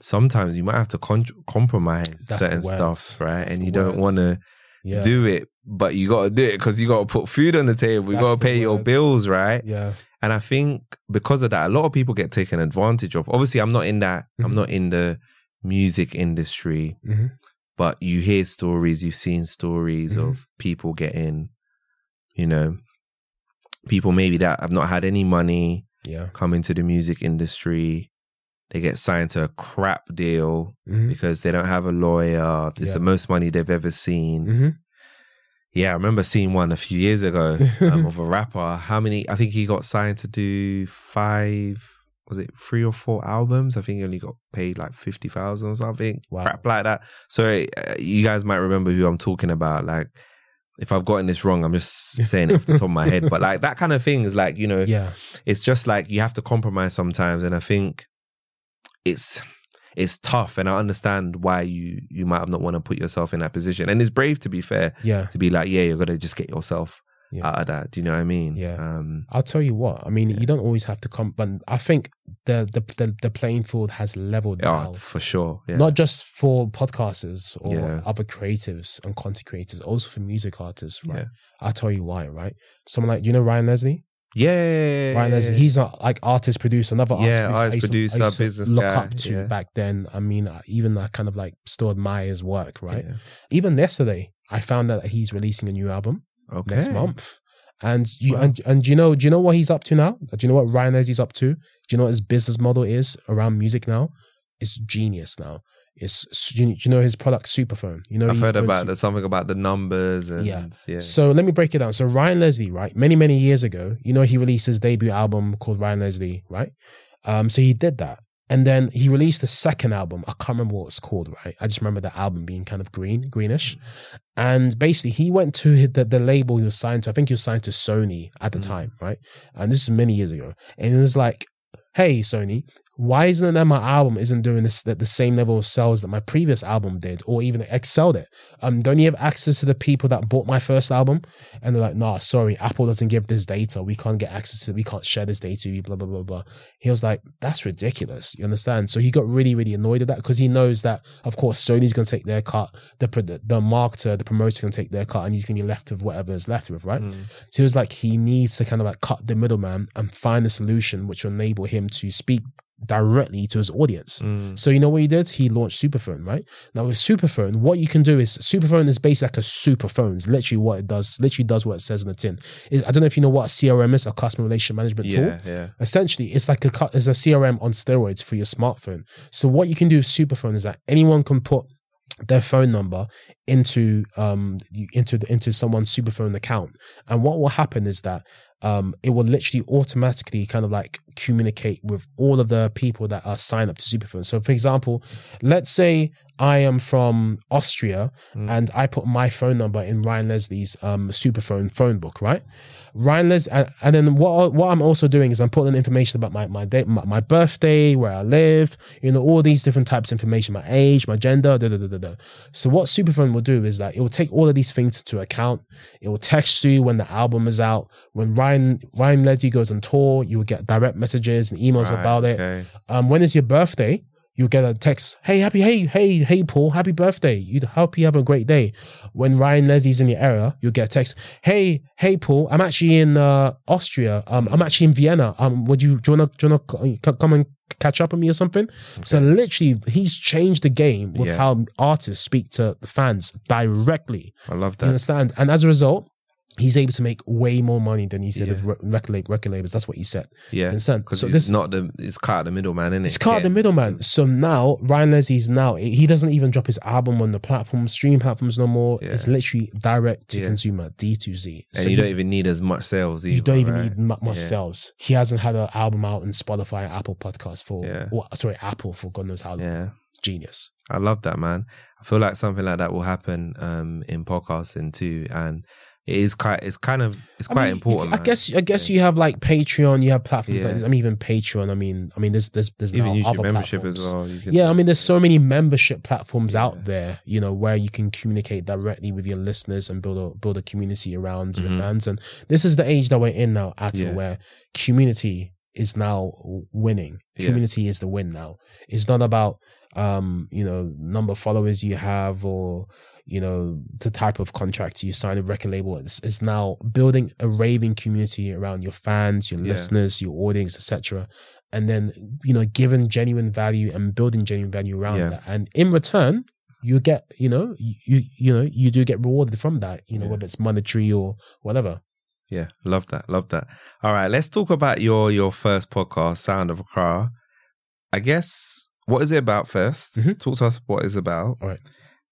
sometimes you might have to con- compromise That's certain stuff, right? That's and you don't want to Yeah. do it, but you got to do it because you got to put food on the table. You got to pay your bills, right? yeah. And I think because of that, a lot of people get taken advantage of. Obviously, I'm not in that. I'm Mhm. not in the music industry, hmm but you hear stories. You've seen stories Mhm. of people getting, you know, people maybe that have not had any money Yeah. come into the music industry. They get signed to a crap deal hmm because they don't have a lawyer. It's Yeah. the most money they've ever seen. hmm Yeah, I remember seeing one a few years ago um, of a rapper. How many? I think he got signed to do five. Was it three or four albums? I think he only got paid like fifty thousand or something. Wow. Crap like that. So uh, you guys might remember who I'm talking about. Like, if I've gotten this wrong, I'm just saying it off the top of my head. But like that kind of thing is like you know, Yeah, it's just like you have to compromise sometimes and i think it's it's tough and i understand why you you might have not want to put yourself in that position and it's brave to be fair yeah. to be like yeah you're gonna just get yourself Yeah. out of that do you know what i mean Yeah. um I'll tell you what. I mean, you don't always have to come, but I think the the the, the playing field has leveled oh, now. for sure yeah Not just for podcasters or Yeah. other creatives and content creators, also for music artists, right? Yeah. I'll tell you why, right? Someone like, you know Ryan Leslie? Yeah Ryan Leslie, he's not like artist producer, another Yeah, artist artist used to- producer, business look guy, up to yeah. back then. I mean, uh, even I kind of like still admire his work, right? Yeah. Even yesterday, I found out that he's releasing a new album okay next month. And you Wow. and, and do you know do you know what he's up to now? Do you know what Ryan Leslie's up to? Do you know what his business model is around music now? It's genius now. It's you, you know his product Superphone? You know i've he heard about there's something about the numbers and Yeah. yeah So let me break it down. So Ryan Leslie, right? Many many years ago, you know he released his debut album called Ryan Leslie, right? Um, so he did that, and then he released the second album. I can't remember what it's called, right? I just remember the album being kind of green, greenish, and basically he went to the the label he was signed to. I think he was signed to Sony at the Mm. time, right? And this is many years ago, and it was like, hey Sony. Why isn't it that my album isn't doing this at the same level of sales that my previous album did, or even excelled it? Um, don't you have access to the people that bought my first album? And they're like, nah, sorry, Apple doesn't give this data. We can't get access to it. We can't share this data with you, blah, blah, blah, blah. He was like, that's ridiculous. You understand? So he got really, really annoyed at that because he knows that, of course, Sony's going to take their cut. The, pro- the marketer, the promoter can take their cut and he's going to be left with whatever is left with, right? Mm. So he was like, he needs to kind of like cut the middleman and find a solution which will enable him to speak directly to his audience. Mm. So you know what he did? He launched Superphone, right? Now with Superphone, what you can do is Superphone is basically like a super phone. It's literally what it does. Literally does what it says on the tin. It- I don't know if you know what a CRM is, a customer relationship management tool. yeah yeah Essentially, it's like a it's a CRM on steroids for your smartphone. So what you can do with Superphone is that anyone can put their phone number into um into the into someone's Superphone account, and what will happen is that um it will literally automatically kind of like communicate with all of the people that are signed up to Superphone. So, for example, let's say I am from Austria Mm. and I put my phone number in Ryan Leslie's um Superphone phone book, right? Ryan Leslie, and, and then what what I'm also doing is I'm putting information about my my date, my, my birthday, where I live, you know, all these different types of information, my age, my gender, da da da da da. So what Superphone will do is that it will take all of these things into account. It will text you when the album is out. When Ryan Ryan Leslie goes on tour, you will get direct messages and emails Right, about it. okay. Um, when is your birthday? You'll get a text. Hey, happy, hey, hey, hey, Paul, happy birthday. You hope you have a great day. When Ryan Leslie's in your area, you'll get a text. Hey, hey, Paul, I'm actually in uh, Austria. Um, I'm actually in Vienna. Um, would you, do you wanna, do you wanna c- come and catch up with me or something? So literally, he's changed the game with Yeah. how artists speak to the fans directly. i love You that understand? And as a result, he's able to make way more money than he did Yeah. re- record, record labels. That's what he said. yeah understand? So it's this- not the it's cut the middleman isn't it It's cut out the middleman. So now Ryan Leslie's now he doesn't even drop his album on the platform, stream platforms no more. Yeah. It's literally direct to Yeah. consumer, D 2 C. and So you don't even need as much sales either, you don't even right? need mu- much Yeah. sales. He hasn't had an album out in Spotify, and Apple Podcast for Yeah. or, sorry Apple for God knows how long. yeah Genius. I love that, man. I feel like something like that will happen um, in podcasting too, and it is quite. It's kind of. It's I quite mean, important. I man. guess I guess you have like Patreon, you have platforms like this. I mean, even Patreon. I mean, I mean, there's there's there's even now other membership platforms. as well. Can, Yeah, I mean, there's so many membership platforms Yeah. out there, you know, where you can communicate directly with your listeners and build a build a community around your Mhm. fans. And this is the age that we're in now, Yeah. where community is now winning. Yeah. Community is the win now. It's not about um, you know, number of followers you have or you know the type of contract you sign a record label. is, it's now building a raving community around your fans, your Yeah. listeners, your audience, etc and then you know giving genuine value and building genuine value around Yeah. that and in return you get you know you you know you do get rewarded from that you know Yeah. whether it's monetary or whatever Yeah, love that, love that. All right, let's talk about your your first podcast, Sound of Accra. I guess what is it about 1st Mhm. Talk to us what it's about. All right.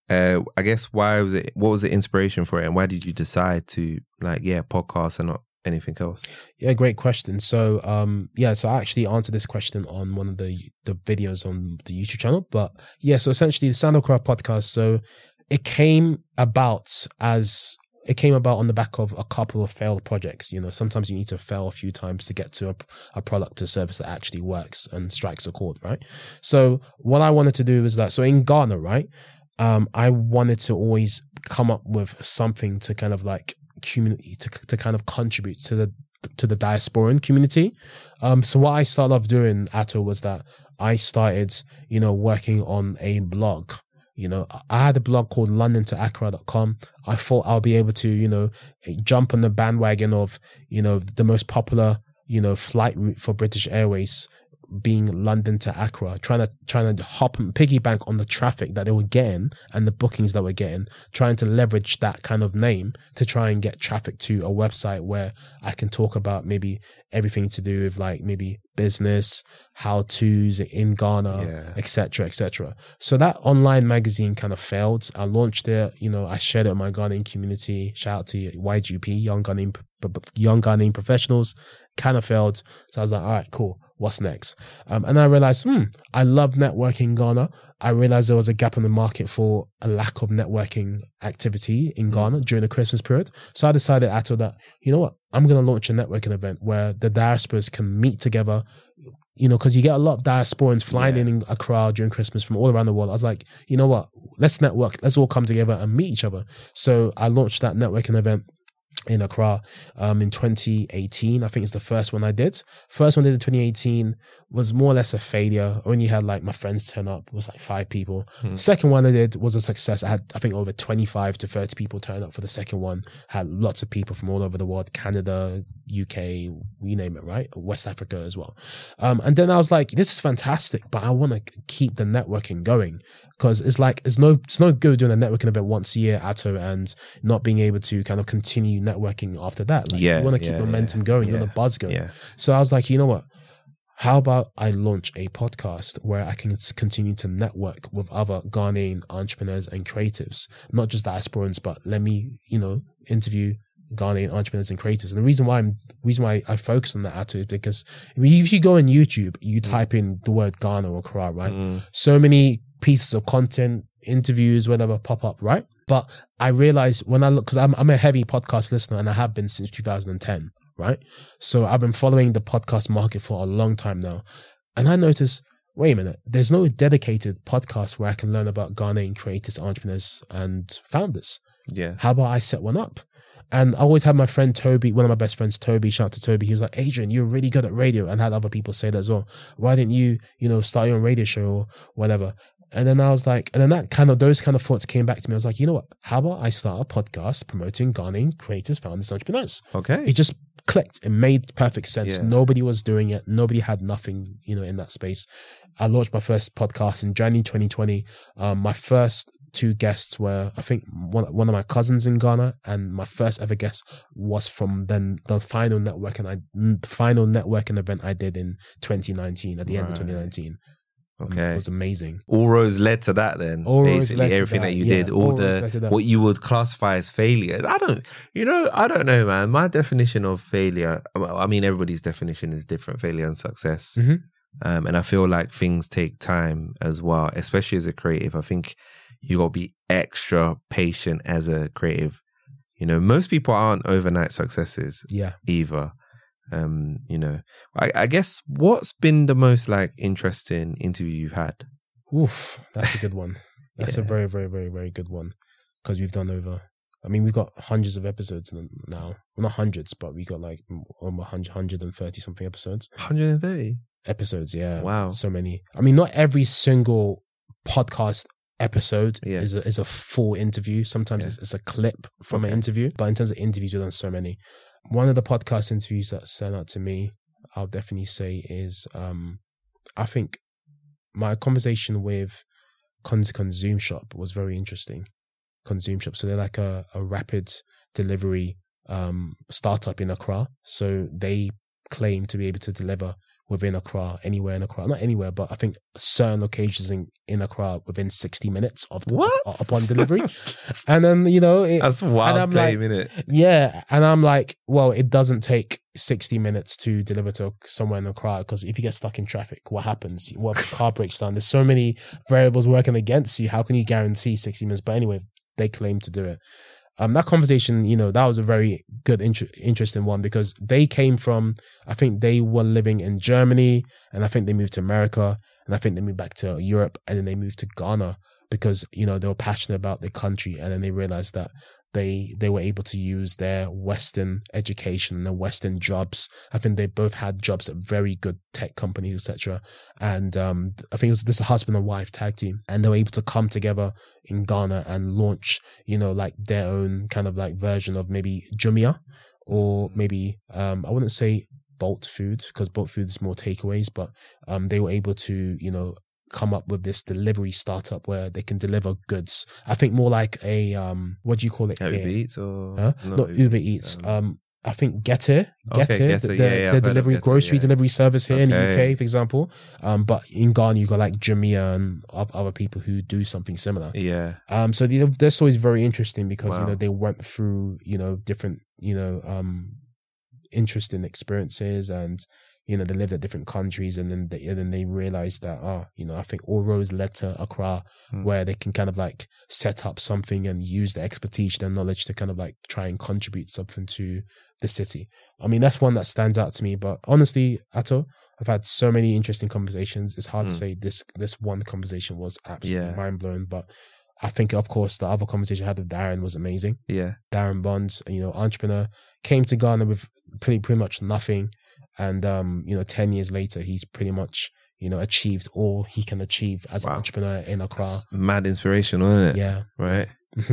Uh, I guess why was it? What was the inspiration for it, and why did you decide to like yeah podcast and not anything else? Yeah, great question. So, um, yeah, so I actually answered this question on one of the the videos on the YouTube channel. But yeah, so essentially the Sound of Accra podcast. So it came about as it came about on the back of a couple of failed projects. You know, sometimes you need to fail a few times to get to a, a product or service that actually works and strikes a chord, right? So what I wanted to do was that so in Ghana, right, um, I wanted to always come up with something to kind of like community to to kind of contribute to the to the diasporan community. Um, so what I started off doing, Atto, was that I started, you know, working on a blog. You know, I had a blog called london to accra.com. I thought I'll be able to, you know, jump on the bandwagon of, you know, the most popular, you know, flight route for British Airways being London to Accra, trying to trying to hop and piggyback on the traffic that they were getting and the bookings that we're getting, trying to leverage that kind of name to try and get traffic to a website where I can talk about maybe everything to do with like maybe business, how to's in Ghana, Yeah. etc., etc. So that online magazine kind of failed. I launched it, you know, I shared it with my Ghanaian community. Shout out to YGP, Young Ghanaian, Young Ghanaian Professionals. Kind of failed. So I was like, all right, cool. What's next? Um, and I realized, hmm, I love networking in Ghana. I realized there was a gap in the market for a lack of networking activity in Ghana during the Christmas period. So I decided after that, you know what? I'm going to launch a networking event where the diasporas can meet together. You know, because you get a lot of diasporans flying Yeah. in in a crowd during Christmas from all around the world. I was like, you know what? Let's network. Let's all come together and meet each other. So I launched that networking event in Accra um, in 2018. I think it's the first one I did. First one I did in 2018 was more or less a failure. Only had like my friends turn up. It was like five people. Hmm. Second one I did was a success. I had I think over 25 to 30 people turn up for the second one. Had lots of people from all over the world, Canada, UK, you name it, right? West Africa as well. Um, and then I was like, this is fantastic, but I want to keep the networking going because it's like it's no it's no good doing a networking event once a year, Atto, and not being able to kind of continue networking after that. Like, Yeah, you want to keep yeah, momentum yeah, going, you want the buzz going. Yeah. So I was like, you know what? How about I launch a podcast where I can continue to network with other Ghanaian entrepreneurs and creatives, not just diasporans, but let me, you know, interview Ghanaian entrepreneurs and creators. And the reason why I'm reason why I focus on that Atto, is because I mean, if you go on YouTube, you type in the word Ghana or Accra, right? Mm. so many pieces of content, interviews, whatever pop up, right? But I realized when I look, because I'm, I'm a heavy podcast listener and I have been since 2010, right? So I've been following the podcast market for a long time now. And I noticed, wait a minute, there's no dedicated podcast where I can learn about Ghanaian creators, entrepreneurs, and founders. Yeah. How about I set one up? And I always had my friend Toby, one of my best friends, Toby, shout out to Toby. He was like, Adrian, you're really good at radio. And had other people say that as well. Why didn't you, you know, start your own radio show or whatever? And then I was like, and then that kind of, those kind of thoughts came back to me. I was like, you know what? How about I start a podcast promoting Ghanaian creators, founders, entrepreneurs? Okay. It just clicked. It made perfect sense. Yeah. Nobody was doing it. Nobody had nothing, you know, in that space. I launched my first podcast in January 2020. Um, my first two guests were, I think, one one of my cousins in Ghana, and my first ever guest was from then the final networking I the final networking event I did in 2019 at the end of 2019. Um, Okay. it was amazing. all roads led to that then All basically led to everything that, that, you yeah, did all, all roads led to the what you would classify as failure i don't you know i don't know man my definition of failure well, i mean everybody's definition is different failure and success Mhm. um, and i feel like things take time as well especially as a creative i think you got to be extra patient as a creative you know most people aren't overnight successes Yeah. either. Um, you know, I, I guess what's been the most like interesting interview you've had? Oof, that's a good one. That's a very, very, very, very good one because we've done over. I mean, we've got hundreds of episodes now. Well, not hundreds, but we got like m- almost 130 something episodes. 130. Episodes, yeah. Wow. So many. I mean, not every single podcast episode Yeah. is, a, is a full interview. Sometimes Yeah. it's, it's a clip from Okay. an interview. But in terms of interviews, we've done so many. One of the podcast interviews that stand out to me, I'll definitely say is, um, I think my conversation with Cons Consume Shop was very interesting. Consume Shop, so they're like a, a rapid delivery um, startup in Accra. So they claim to be able to deliver within Accra, anywhere in Accra, not anywhere, but I think certain locations in, in Accra within 60 minutes of What? Uh, upon delivery. and then, you know, it, That's wild I'm claim, like- innit? yeah. And I'm like, well, it doesn't take 60 minutes to deliver to somewhere in Accra because if you get stuck in traffic, what happens? What if the car breaks down? There's so many variables working against you. How can you guarantee 60 minutes? But anyway, they claim to do it. Um, that conversation, you know, that was a very good, inter- interesting one because they came from, I think they were living in Germany and I think they moved to America and I think they moved back to Europe and then they moved to Ghana because, you know, they were passionate about their country and then they realized that they they were able to use their Western education and their Western jobs. I think they both had jobs at very good tech companies, etc. And um, I think it was this husband and wife tag team, and they were able to come together in Ghana and launch, you know, like their own kind of like version of maybe Jumia, or maybe um, I wouldn't say Bolt Food because Bolt Food is more takeaways, but um, they were able to, you know, come up with this delivery startup where they can deliver goods. I think more like a um, what do you call it? Uber? Eats or Huh? not Not Uber Eats. um, Um, I think Getir, Okay, Getir, Getir, the, yeah, yeah, the delivery Getir, grocery yeah. delivery service here in the UK, for example. Um, but in Ghana, you got like Jumia and of other people who do something similar. yeah, Um, so the, their story is very interesting because you know they went through you know different you know um interesting experiences and you know they lived at different countries and then they, and then they realized that ah you know I think all roads led to Accra Hmm. where they can kind of like set up something and use the expertise their knowledge to kind of like try and contribute something to the city. I mean that's one that stands out to me. But honestly, Ato, I've had so many interesting conversations. It's hard to Hmm. say this this one conversation was absolutely Yeah. mind blowing, but I think, of course, the other conversation I had with Darren was amazing. yeah, Darren Bonds, you know, entrepreneur, came to Ghana with pretty pretty much nothing, and um, you know, ten years later, he's pretty much you know achieved all he can achieve as an entrepreneur in Accra. That's mad inspirational, isn't it? Yeah, Right.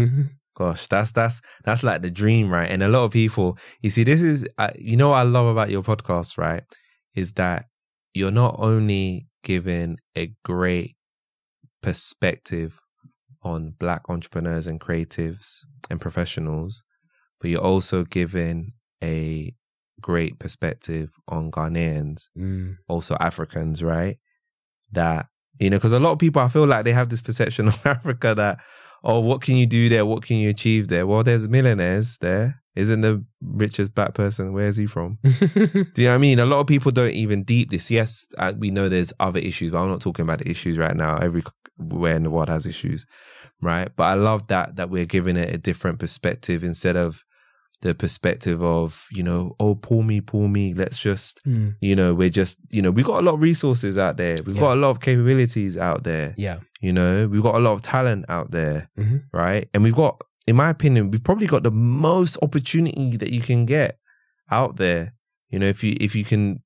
Gosh, that's that's that's like the dream, right? And a lot of people, you see, this is, uh, you know, what I love about your podcast, right? Is that you're not only giving a great perspective on Black entrepreneurs and creatives and professionals, but you're also giving a great perspective on Ghanaians Mm. also Africans, right? That, you know, because a lot of people, I feel like they have this perception of Africa that, oh, what can you do there? What can you achieve there? Well, there's millionaires there. Isn't the richest black person? Where is he from? Do you know what I mean? A lot of people don't even deep this. Yes, uh, we know there's other issues, but I'm not talking about the issues right now. Everywhere in the world has issues, right? But I love that that we're giving it a different perspective instead of the perspective of you know, oh, pull me, pull me. Let's just Mm. you know we're just you know we've got a lot of resources out there we've Yeah. got a lot of capabilities out there yeah, you know we've got a lot of talent out there Mhm. right and we've got in my opinion we've probably got the most opportunity that you can get out there you know if you if you can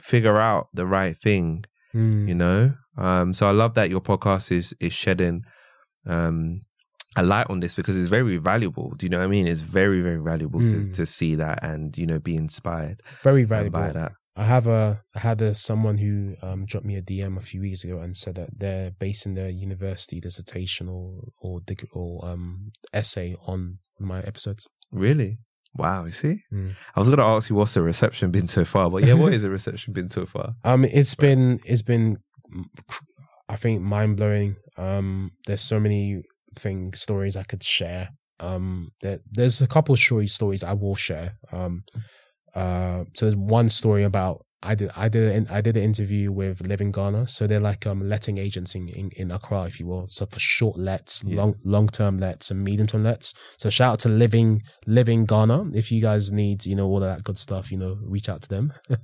figure out the right thing Mm. you know um so i love that your podcast is is shedding um a light on this because it's very valuable do you know what i mean it's very very valuable to Mm. to see that and you know be inspired very by valuable. that I have a I had a someone who um, dropped me a DM a few weeks ago and said that they're basing their university dissertation or or, dig- or um, essay on my episodes. Really? Wow, you see? Mm. I was gonna ask you what's the reception been so far, but yeah, what is the reception been so far? Um, it's been it's been, I think, mind blowing. Um, there's so many things, stories I could share. Um, there, there's a couple story stories I will share. Um, uh, so there's one story about I did I did an, I did an interview with Living Ghana. So they're like um letting agents in, in, in Accra, if you will. So for short lets, Yeah. long long term lets, and medium term lets. So shout out to Living Living Ghana. If you guys need you know all of that good stuff, you know reach out to them.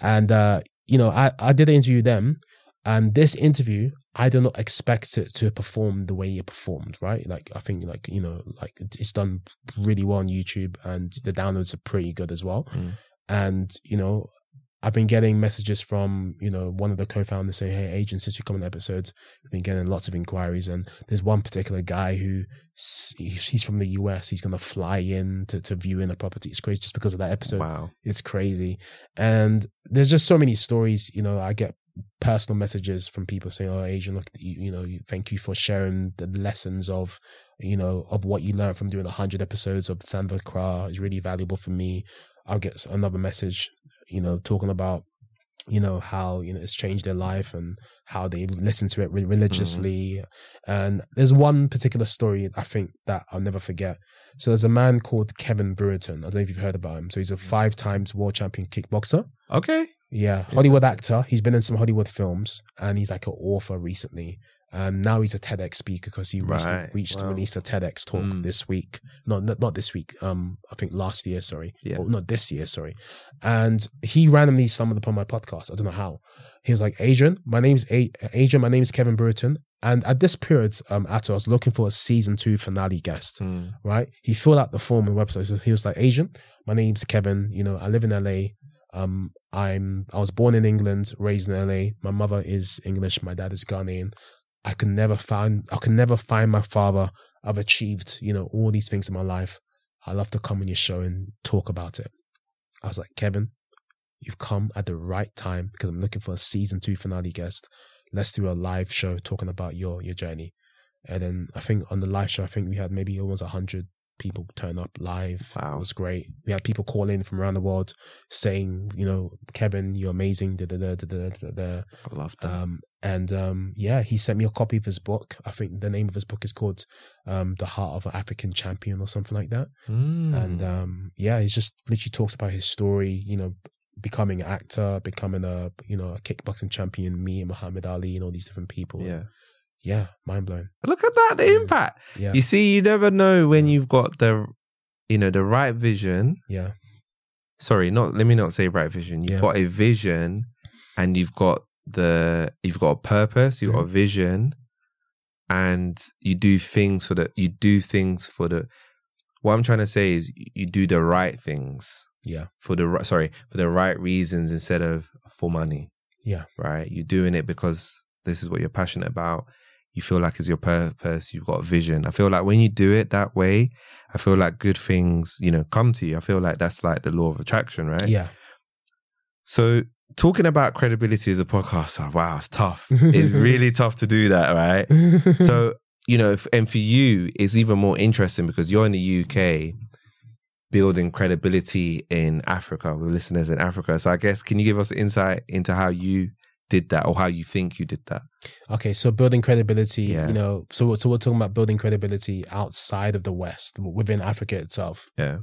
and uh, you know I I did an interview with them, and this interview I do not expect it to perform the way it performed. Right? Like I think like you know like it's done really well on YouTube, and the downloads are pretty good as well. Mm. And you know I've been getting messages from, you know, one of the co-founders saying, Hey, Adrian, since you come on episodes, we've been getting lots of inquiries. And there's one particular guy who he's he's from the US. He's going to fly in to, to view in a property. It's crazy just because of that episode. wow. It's crazy. And there's just so many stories, you know, I get personal messages from people saying, Oh, Adrian, look, you, you know, thank you for sharing the lessons of, you know, of what you learned from doing 100 episodes of Sound of Accra. Is really valuable for me. I'll get another message, you know, talking about you know how you know it's changed their life and how they listen to it re- mm-hmm. religiously. And there's one particular story i think that i'll never forget. So there's a man called kevin brewerton i don't know if you've heard about him. So he's a mm. five times world champion kickboxer. Okay. Yeah hollywood actor he's been in some hollywood films and he's like an author recently and now he's a TEDx speaker because he Right, reached to wow. release a TEDx talk Mm. this week. No, not, not this week. Um, I think last year. Sorry, Yeah. Or not this year. Sorry. And he randomly stumbled upon my podcast. I don't know how. He was like, "Adrian, my name's A- Adrian. My name's Kevin Brewerton." And at this period, um, Atto, I was looking for a season two finale guest. Mm. Right? He filled out the form and website. So he was like, "Adrian, my name's Kevin. You know, I live in LA. Um, I'm I was born in England, raised in LA. My mother is English. My dad is Ghanaian. I could never find I could never find my father. I've achieved, you know, all these things in my life. I love to come on your show and talk about it. I was like, Kevin, you've come at the right time because I'm looking for a season two finale guest. Let's do a live show talking about your your journey. And then I think on the live show, I think we had maybe almost hundred people turn up live. Wow. It was great. We had people call in from around the world saying, you know, Kevin, you're amazing. Da, da, da, da, da, da. I love that. Um, and um, yeah, he sent me a copy of his book. I think the name of his book is called um, "The Heart of an African Champion" or something like that. Mm. And um, yeah, he just literally talks about his story. You know, becoming an actor, becoming a you know a kickboxing champion, me and Muhammad Ali, and all these different people. yeah. Yeah, mind blown. Look at that, the impact. Yeah, You see, you never know when you've got the, you know, the right vision. yeah, Sorry, not let me not say right vision. You've Yeah. got a vision, and you've got the you've got a purpose. You've got a Mm-hmm. vision, and you do things for the you do things for the. What I'm trying to say is you do the right things yeah, for the sorry for the right reasons instead of for money. Yeah. right. You're doing it because this is what you're passionate about. You feel like is your purpose. You've got a vision. I feel like when you do it that way, I feel like good things, you know, come to you. I feel like that's like the law of attraction, right? yeah. So talking about credibility as a podcaster, wow, it's tough. it's really tough to do that, right? So, you know, if, and for you, it's even more interesting because you're in the UK building credibility in Africa with listeners in Africa. So I guess, can you give us insight into how you did that or how you think you did that? Okay, so building credibility, Yeah. you know, so so we're talking about building credibility outside of the West, within Africa itself. Yeah.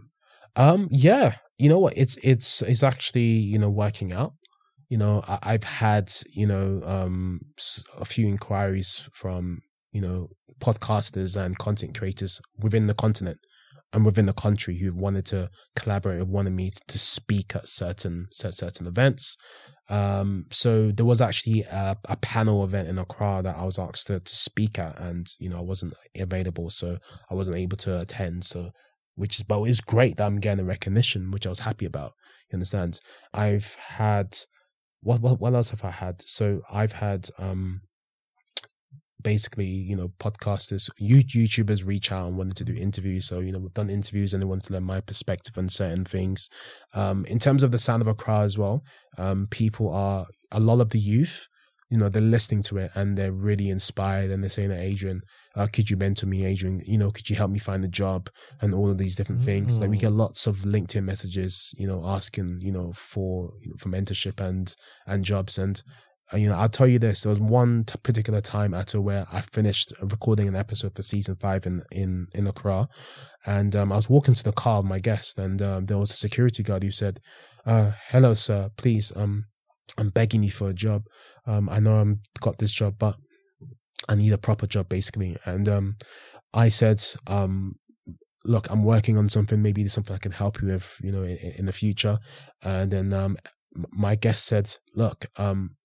Um, yeah, you know what? It's it's it's actually you know working out. You know, I, I've had you know um a few inquiries from you know podcasters and content creators within the continent and within the country who wanted to collaborate and wanted me to speak at certain certain events. Um, so there was actually a, a panel event in Accra that I was asked to, to speak at, and you know I wasn't available, so I wasn't able to attend. So which is but it's great that I'm getting the recognition, which I was happy about. You understand? I've had what what what else have I had? So I've had um basically, you know, podcasters, you YouTubers reach out and wanted to do interviews. So, you know, we've done interviews and they wanted to learn my perspective on certain things. Um, in terms of the sound of a Accra as well, um, people are a lot of the youth, you know, they're listening to it and they're really inspired and they're saying, that Adrian, uh, could you mentor me, Adrian? You know, could you help me find a job and all of these different things? Like we Mm. get lots of LinkedIn messages, you know, asking, you know, for you know, for mentorship and and jobs. And you know, I'll tell you this: there was one t- particular time at where I finished recording an episode for season five in in in Accra, and um, I was walking to the car of my guest, and um, there was a security guard who said, uh, "Hello, sir. Please, um, I'm begging you for a job. Um, I know I'm got this job, but I need a proper job, basically." And um, I said, um, "Look, I'm working on something. Maybe there's something I can help you with, you know, in, in the future." And then um, my guest said, "Look, um."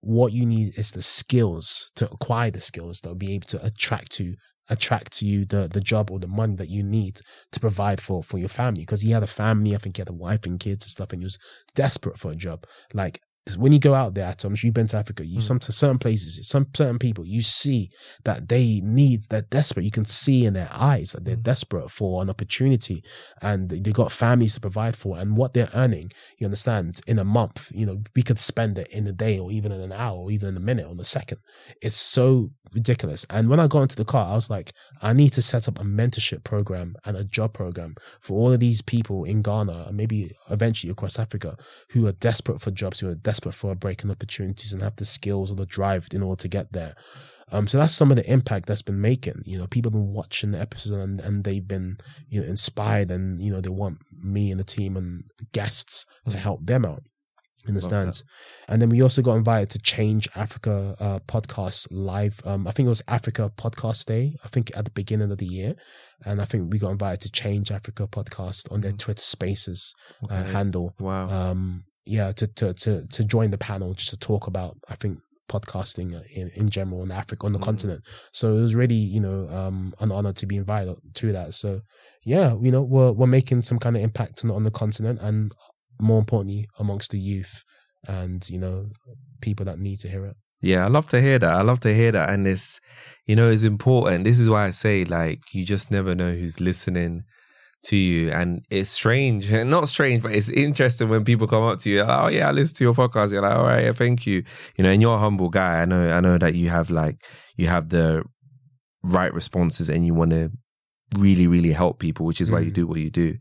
What you need is the skills to acquire the skills that will be able to attract to attract to you the the job or the money that you need to provide for for your family. Because he had a family i think he had a wife and kids and stuff and he was desperate for a job. Like when you go out there sure you've been to africa you Mm. some to certain places some certain people you see that they need they're desperate you can see in their eyes that they're Mm. desperate for an opportunity and they've got families to provide for and what they're earning you understand in a month you know we could spend it in a day or even in an hour or even in a minute or a second it's so ridiculous and when i got into the car i was like i need to set up a mentorship program and a job program for all of these people in ghana and maybe eventually across africa who are desperate for jobs who are desperate desperate for a break and opportunities and have the skills or the drive in order to get there. Um, so that's some of the impact that's been making. You know, people have been watching the episode and, and they've been, you know, inspired and, you know, they want me and the team and guests to Mm. help them out in the Love stands. And then we also got invited to Change Africa uh, podcast live. Um, I think it was Africa Podcast Day, I think at the beginning of the year. And I think we got invited to Change Africa podcast on their Mm. Twitter spaces uh, Okay. handle wow. um yeah to, to to to join the panel just to talk about i think podcasting in, in general in africa on the Mhm. continent so it was really you know um an honor to be invited to that so yeah you know we're we're making some kind of impact on, on the continent and more importantly amongst the youth and you know people that need to hear it Yeah, I love to hear that. I love to hear that. And it's, you know, it's important. This is why I say, like, you just never know who's listening to you. And it's strange, not strange, but it's interesting when people come up to you, oh, yeah, I listen to your podcast. You're like, all right, yeah, thank you. You know, and you're a humble guy. I know, I know that you have, like, you have the right responses and you want to really, really help people, which is why you Mhm. do what you do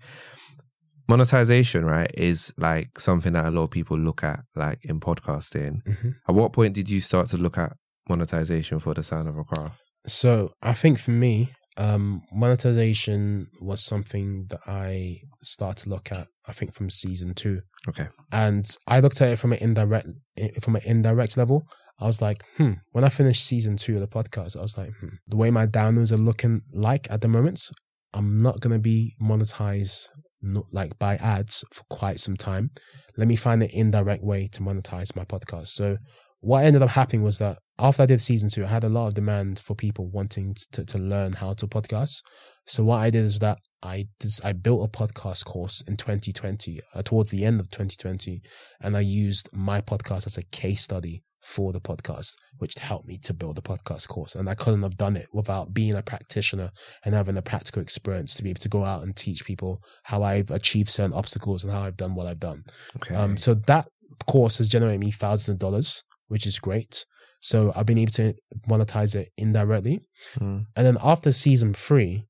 monetization right is like something that a lot of people look at like in podcasting Mhm. at what point did you start to look at monetization for the sound of Accra? So I think for me, um, monetization was something that I started to look at. I think from season two, Okay. and I looked at it from an indirect from an indirect level. I was like, hmm. When I finished season two of the podcast, I was like, hmm. The way my downloads are looking like at the moment, I'm not gonna be monetized no, like by ads for quite some time. Let me find an indirect way to monetize my podcast. So what ended up happening was that after I did season two, I had a lot of demand for people wanting to, to learn how to podcast. So what I did is that I just, I built a podcast course in 2020, uh, towards the end of 2020, and I used my podcast as a case study for the podcast, which helped me to build the podcast course. And I couldn't have done it without being a practitioner and having a practical experience to be able to go out and teach people how I've achieved certain obstacles and how I've done what I've done. Okay. Um, so that course has generated me thousands of dollars, which is great. So I've been able to monetize it indirectly. Mm. And then after season three,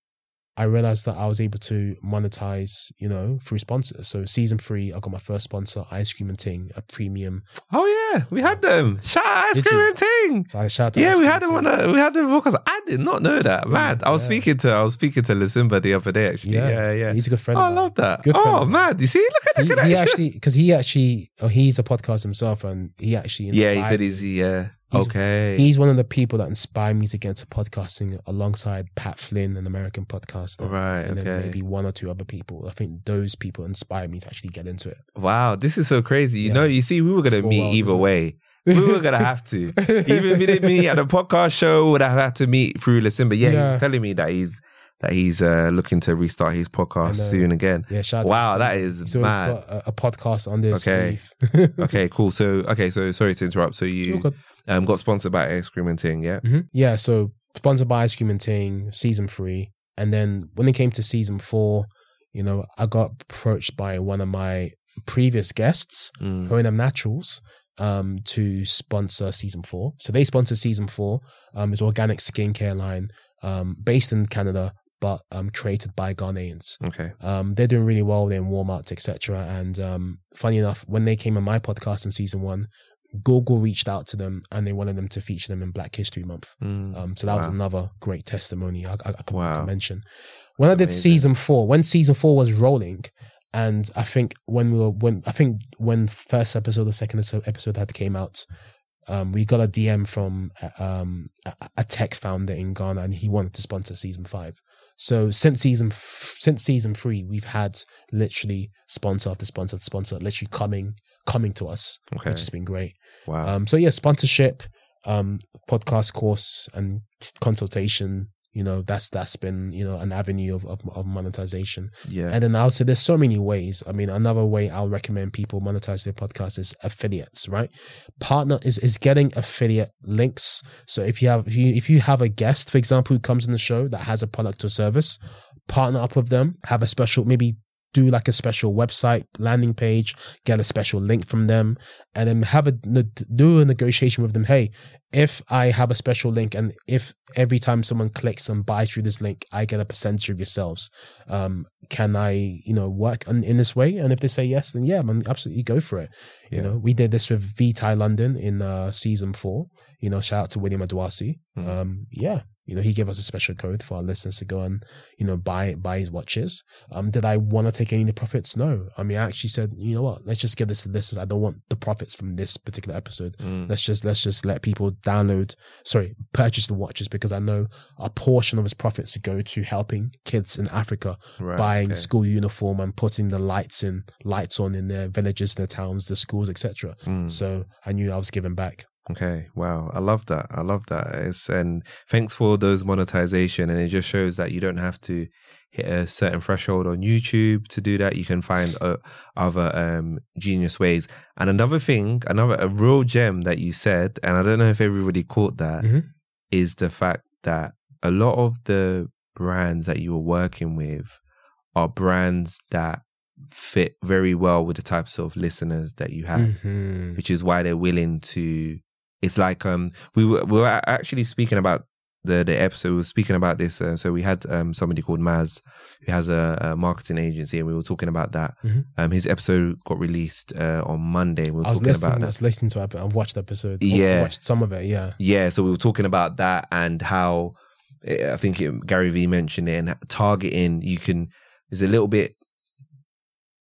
I realized that I was able to monetize, you know, through sponsors. So season three, I got my first sponsor, Ice Cream and Ting, a premium. Oh yeah, we had them. Shout out Ice Cream and Ting. So I shout out. Yeah, Ice we Cream had them on a we had them because I did not know that. Man, I was yeah. speaking to I was speaking to Lucinda the other day actually. Yeah, yeah. He's a good friend. Oh, I love that. Good oh man, you see, look at He, look at he that. actually, because he actually, oh, he's a podcast himself, and he actually, yeah, he said he's yeah. He's- okay. He's one of the people that inspired me to get into podcasting alongside Pat Flynn, an American podcaster. Right, And then maybe one or two other people. I think those people inspired me to actually get into it. Wow, this is so crazy. You Yeah. know, you see, we were gonna meet world, either it? way. We were gonna have to. Even if we didn't meet at a podcast show, would have had to meet through Lucinda. Yeah, he Yeah. was telling me that he's that he's uh, looking to restart his podcast I soon again. Yeah, shout out Wow, to that is He's mad. got a, a podcast on this. Okay. Okay, cool. So okay, so sorry to interrupt. So you. Um got sponsored by Ice Cream and Ting, yeah? Mhm. Yeah, so sponsored by Ice Cream and Ting, season three. And then when it came to season four, you know, I got approached by one of my previous guests, Mm. Hoenam Naturals, um, to sponsor season four. So they sponsor season four. Um, it's organic skincare line, um, based in Canada, but um, created by Ghanaians. Okay. Um, they're doing really well. They're in Walmart, etc. And um, funny enough, when they came on my podcast in season one, Google reached out to them and they wanted them to feature them in Black History Month. Mm. Um, so that was another great testimony I, I, I, can, Wow. mention. When I did season four, when season four was rolling, and I think when we were when I think when first episode, the second episode- episode had came out, um, we got a DM from uh, um, a, a tech founder in Ghana, and he wanted to sponsor season five. So since season f- since season three, we've had literally sponsor after sponsor after sponsor, literally coming coming to us, Okay. which has been great. Wow. Um, so yeah, sponsorship, um, podcast course, and t- consultation. You know, that's that's been you know an avenue of of, of monetization. yeah. And then also, there's so many ways. I mean, another way I'll recommend people monetize their podcast is affiliates. Right, partner is is getting affiliate links. So if you have if you if you have a guest, for example, who comes on the show that has a product or service, partner up with them, have a special maybe do like a special website landing page, get a special link from them, and then have a do a negotiation with them. Hey, if I have a special link, and if every time someone clicks and buys through this link, I get a percentage of yourselves. Um, can I, you know, work on, in this way? And if they say yes, then yeah, man, absolutely go for it. You Yeah. know, we did this with Vitae London in uh, season four. You know, shout out to William Adoasi. Mhm. Um, yeah, you know, he gave us a special code for our listeners to go and you know buy buy his watches. Um, did I want to take any of the profits? No. I mean, I actually said, you know what? Let's just give this to listeners. I don't want the profits from this particular episode. Mm. Let's just let's just let people download, sorry, purchase the watches because I know a portion of his profits to go to helping kids in Africa Right, buying okay. school uniform and putting the lights in lights on in their villages, their towns, the schools, etc. Mm. So I knew I was giving back. Okay, wow, I love that. I love that. It's and thanks for those monetization, and it just shows that you don't have to hit a certain threshold on YouTube to do that. You can find uh, other um, genius ways. And another thing, another a real gem that you said, and I don't know if everybody caught that, is Mhm. the fact that a lot of the brands that you were working with are brands that fit very well with the types of listeners that you have Mhm. which is why they're willing to. It's like um we were we were actually speaking about the the episode. We were speaking about this. Uh, so we had um somebody called Maz who has a, a marketing agency, and we were talking about that. Mhm. Um, his episode got released uh, on Monday. We were I was talking listening. about I that. was listening to it. I've watched the episode. I Yeah. watched some of it. Yeah. Yeah, so we were talking about that and how eh, I think it, Gary Vee mentioned it and targeting you can is a little bit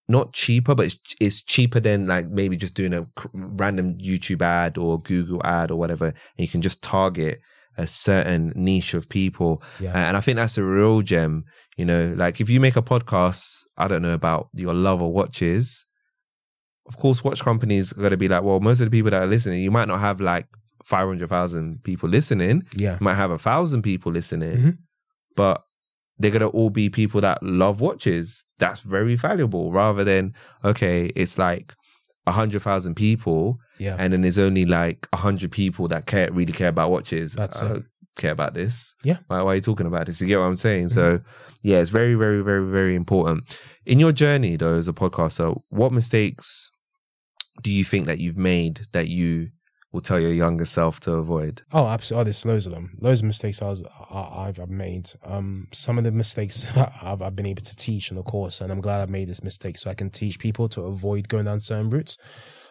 not cheaper, but it's, it's cheaper than like maybe just doing a random YouTube ad or Google ad or whatever. And you can just target a certain niche of people. Yeah. And I think that's a real gem. You know, like if you make a podcast, I don't know about your love of watches. Of course, watch companies are going to be like, well, most of the people that are listening, you might not have like 500,000 people listening. Yeah. You might have a thousand people listening, Mhm. but they're going to all be people that love watches. That's very valuable rather than, okay, it's like a hundred thousand people Yeah. and then there's only like a hundred people that care, really care about watches. That's I it. don't care about this. Yeah. Mm-hmm. Why, why are you talking about this? You get what I'm saying? So yeah, it's very, very, very, very important. In your journey though, as a podcaster, what mistakes do you think that you've made that you will tell your younger self to avoid? Oh, absolutely. Oh, there's loads of them. Loads of mistakes I was, I, I've I've made. Um, some of the mistakes I've, I've been able to teach in the course, and I'm glad I made this mistake so I can teach people to avoid going down certain routes.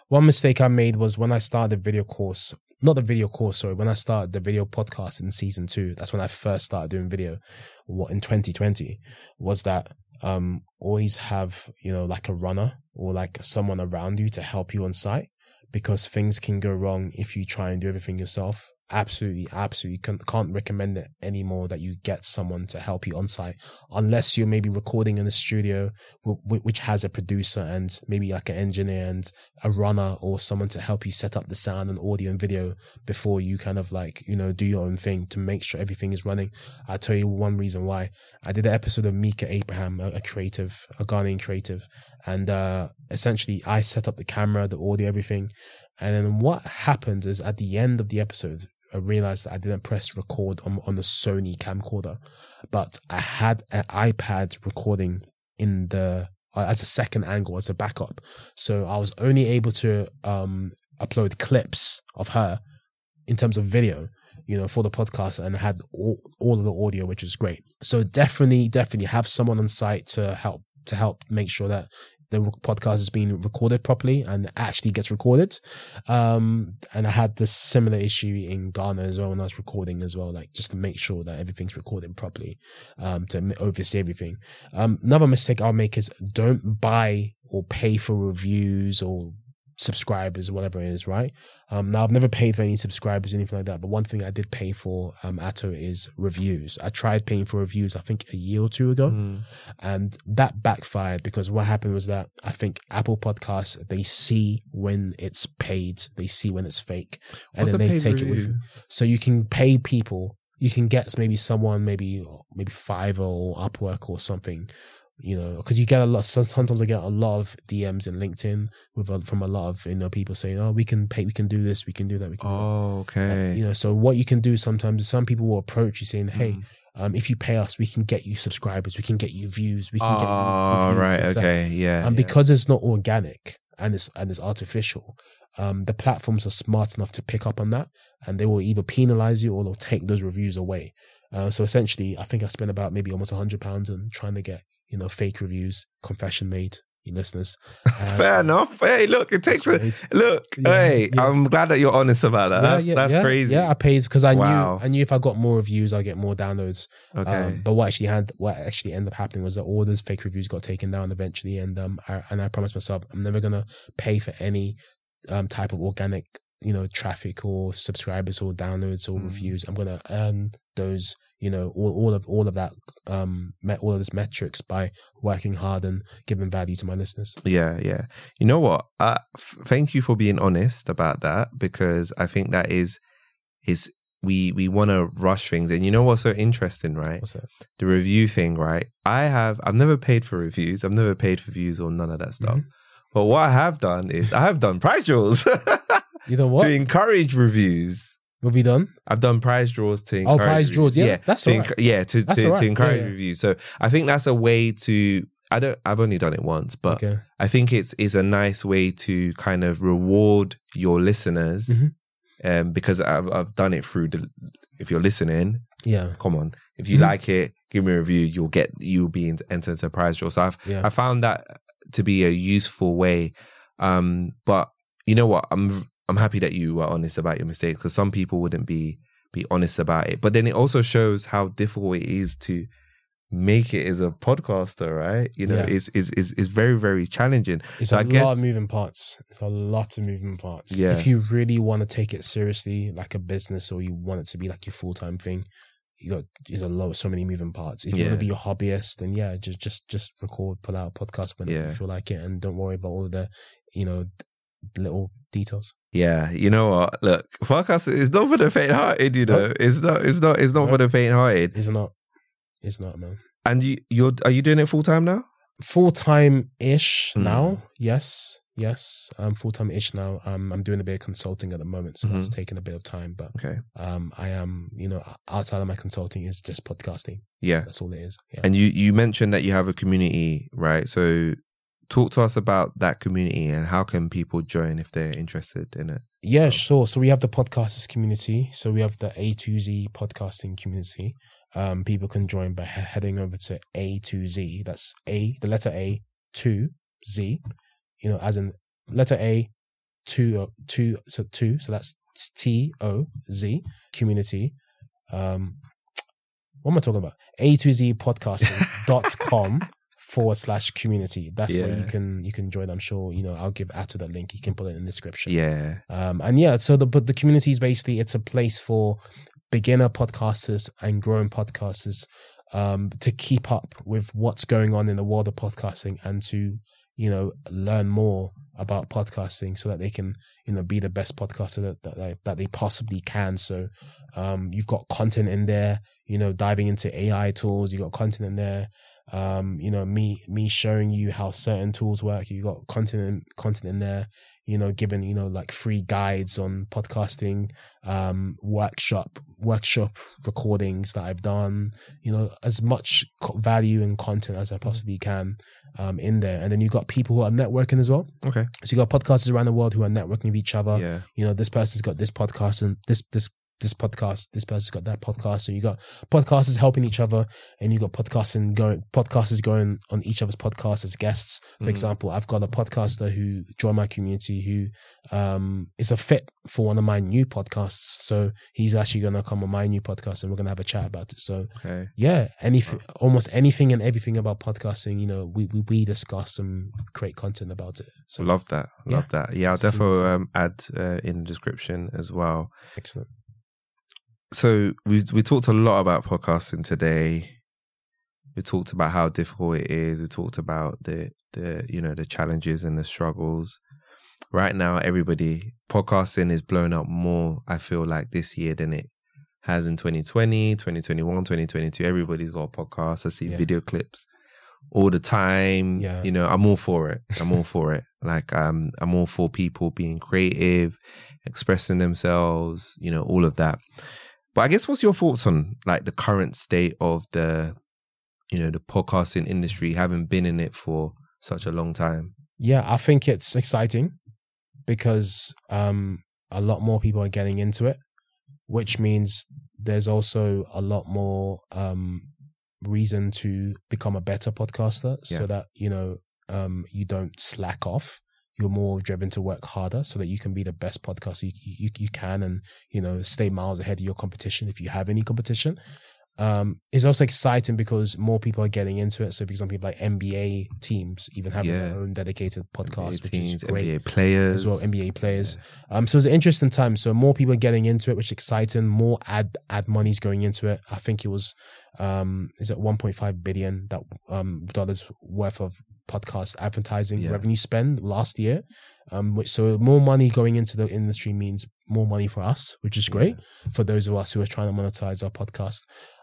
One mistake I made was when I started the video course, not the video course, sorry, when I started the video podcast in season two. That's when I first started doing video. What in 2020 was that um always have you know like a runner or like someone around you to help you on site because things can go wrong if you try and do everything yourself. Absolutely, absolutely can, can't recommend it anymore that you get someone to help you on site, unless you're maybe recording in a studio w- w- which has a producer and maybe like an engineer and a runner or someone to help you set up the sound and audio and video before you kind of like you know do your own thing to make sure everything is running. I'll tell you one reason why. I did an episode of Mika Abraham, a, a creative, a Ghanaian creative, and uh, essentially I set up the camera, the audio, everything. And then what happened is at the end of the episode, I realized that I didn't press record on, on the Sony camcorder, but I had an iPad recording in the uh, as a second angle as a backup. So I was only able to um, upload clips of her in terms of video, you know, for the podcast, and I had all, all of the audio, which was great. So definitely, definitely have someone on site to help to help make sure that the podcast is being recorded properly and actually gets recorded. Um, and I had this similar issue in Ghana as well when I was recording as well, like just to make sure that everything's recorded properly, um, to oversee everything. Um, another mistake I'll make is don't buy or pay for reviews or subscribers or whatever it is, right? Um, now I've never paid for any subscribers or anything like that, but one thing I did pay for um Atto is reviews. I tried paying for reviews I think a year or two ago Mm. and that backfired because what happened was that I think Apple Podcasts they see when it's paid, they see when it's fake, and What's then they take it with. review? So you can pay people. You can get maybe someone maybe maybe Fiverr or Upwork or something you know, because you get a lot. Sometimes I get a lot of DMs in LinkedIn with a, from a lot of you know people saying, "Oh, we can pay, we can do this, we can do that, we can." do that." Oh, okay. you know, so what you can do sometimes is some people will approach you saying, "Hey, Mm. um, if you pay us, we can get you subscribers, we can get you views, we can get you." Oh, right. Okay. Yeah. and yeah. because it's not organic and it's and it's artificial, um, the platforms are smart enough to pick up on that, and they will either penalize you or they'll take those reviews away. Uh, so essentially, I think I spent about maybe almost a hundred pounds on trying to get you know fake reviews. Confession made, you listeners. Um, Fair enough. Hey, look, it takes a look. Yeah, hey, yeah. I'm glad that you're honest about that. That's that's yeah, crazy. Yeah, I paid because I Wow. knew I knew if I got more reviews, I get more downloads. okay. Um, but what actually had what actually ended up happening was that all those fake reviews got taken down eventually, and um, I, and I promised myself I'm never gonna pay for any um type of organic, you know, traffic or subscribers or downloads or Mm. reviews. I'm gonna earn those, you know, all, all of all of that, um, met all of those metrics by working hard and giving value to my listeners. Yeah, yeah. You know what? Uh, f- thank you for being honest about that because I think that is is we we want to rush things, and you know what's so interesting, right? What's that? The review thing, right? I have I've never paid for reviews. I've never paid for views or none of that stuff. Mhm. But what I have done is I have done prize draws You know what? to encourage reviews. What have you done? I've done prize draws to Oh, encourage prize draws, yeah, reviews. that's to all right. enc- yeah to That's to, right, to encourage yeah. reviews. So I think that's a way to. I don't. I've only done it once, but okay. I think it's is a nice way to kind of reward your listeners, Mhm. um, because I've I've done it through the. If you're listening, Yeah. come on. If you Mhm. like it, give me a review. You'll get you'll be entered into a prize draw. So I've Yeah. I found that to be a useful way. Um, but you know what? I'm I'm happy that you were honest about your mistakes because some people wouldn't be be honest about it. But then it also shows how difficult it is to make it as a podcaster, right? You know, Yeah. it's is is is very very challenging. It's So a I lot guess- of moving parts. It's a lot of moving parts. Yeah. If you really want to take it seriously, like a business, or you want it to be like your full time thing, you got there's a lot, so many moving parts. If you Yeah. want to be a hobbyist, then yeah, just just just record, pull out a podcast whenever Yeah. you feel like it, and don't worry about all of the, you know, little details. Yeah, you know what? Look, podcast is not for the faint-hearted. You know, it's not. It's not. It's not for the faint-hearted. It's not. It's not, man. And you, you're are you doing it full time now? Full time ish Mm. now. Yes, yes. I'm full time ish now. Um, I'm doing a bit of consulting at the moment, so that's Mhm. taking a bit of time. But Okay. um, I am, you know, outside of my consulting is just podcasting. Yeah. That's all it is. Yeah. And you you mentioned that you have a community, right? So talk to us about that community and how can people join if they're interested in it. Yeah, sure. So we have the podcasters community. So we have the A to Z podcasting community. Um, people can join by he- heading over to A to Z. That's A, the letter A, two Z. You know, as in letter A, two, uh, two, so two. So that's T O Z community. Um, what am I talking about? A to Z podcasting.com forward slash community. That's where you can you can join. I'm sure you know. I'll give Atu that link. You can put it in the description. Yeah. Um, and yeah, so the but the community is basically it's a place for beginner podcasters and growing podcasters um, to keep up with what's going on in the world of podcasting and to you know learn more about podcasting so that they can you know be the best podcaster that that they, that they possibly can. So um, you've got content in there, you know, diving into AI tools. you've got content in there. Um, you know, me me showing you how certain tools work. You got content content in there you know, given, you know, like free guides on podcasting, um, workshop, workshop recordings that I've done, you know, as much value and content as I possibly can, um, in there. And then you've got people who are networking as well. Okay. So you got podcasters around the world who are networking with each other. yeah. You know, this person's got this podcast and this, this, this podcast, this person's got that podcast. So you got podcasters helping each other and you got podcasting going, podcasters going on each other's podcasts as guests. For Mhm. example, I've got a podcaster who joined my community who um, is a fit for one of my new podcasts. So he's actually going to come on my new podcast and we're going to have a chat about it. So Okay. yeah, anything, almost anything and everything about podcasting, you know, we, we, we discuss and create content about it. So Love that. Love that. Yeah, I'll definitely um, add uh, in the description as well. excellent. So we we talked a lot about podcasting today. We talked about how difficult it is. We talked about the the you know the challenges and the struggles. Right now, everybody podcasting is blown up more. I feel like this year than it has in 2020, 2021, 2022. Everybody's got a podcast. I see Yeah. video clips all the time. Yeah. You know, I'm all for it. I'm all for it. Like um I'm all for people being creative, expressing themselves, you know, all of that. But I guess what's your thoughts on like the current state of the you know, the podcasting industry, having been in it for such a long time? Yeah, I think it's exciting because um, a lot more people are getting into it, which means there's also a lot more um, reason to become a better podcaster Yeah. so that, you know, um, you don't slack off. You're more driven to work harder so that you can be the best podcaster you, you, you can and, you know, stay miles ahead of your competition if you have any competition. Um, it's also exciting because more people are getting into it. So, for example, like NBA teams even having Yeah. their own dedicated podcast, NBA which teams, is great NBA players as well. NBA players. Um, so it's an interesting time. So more people are getting into it, which is exciting. More ad ad money's going into it. I think it was um is it 1.5 billion that um dollars worth of podcast advertising Yeah. revenue spend last year. Um, which so more money going into the industry means more money for us, which is great for those of us who are trying to monetize our podcast.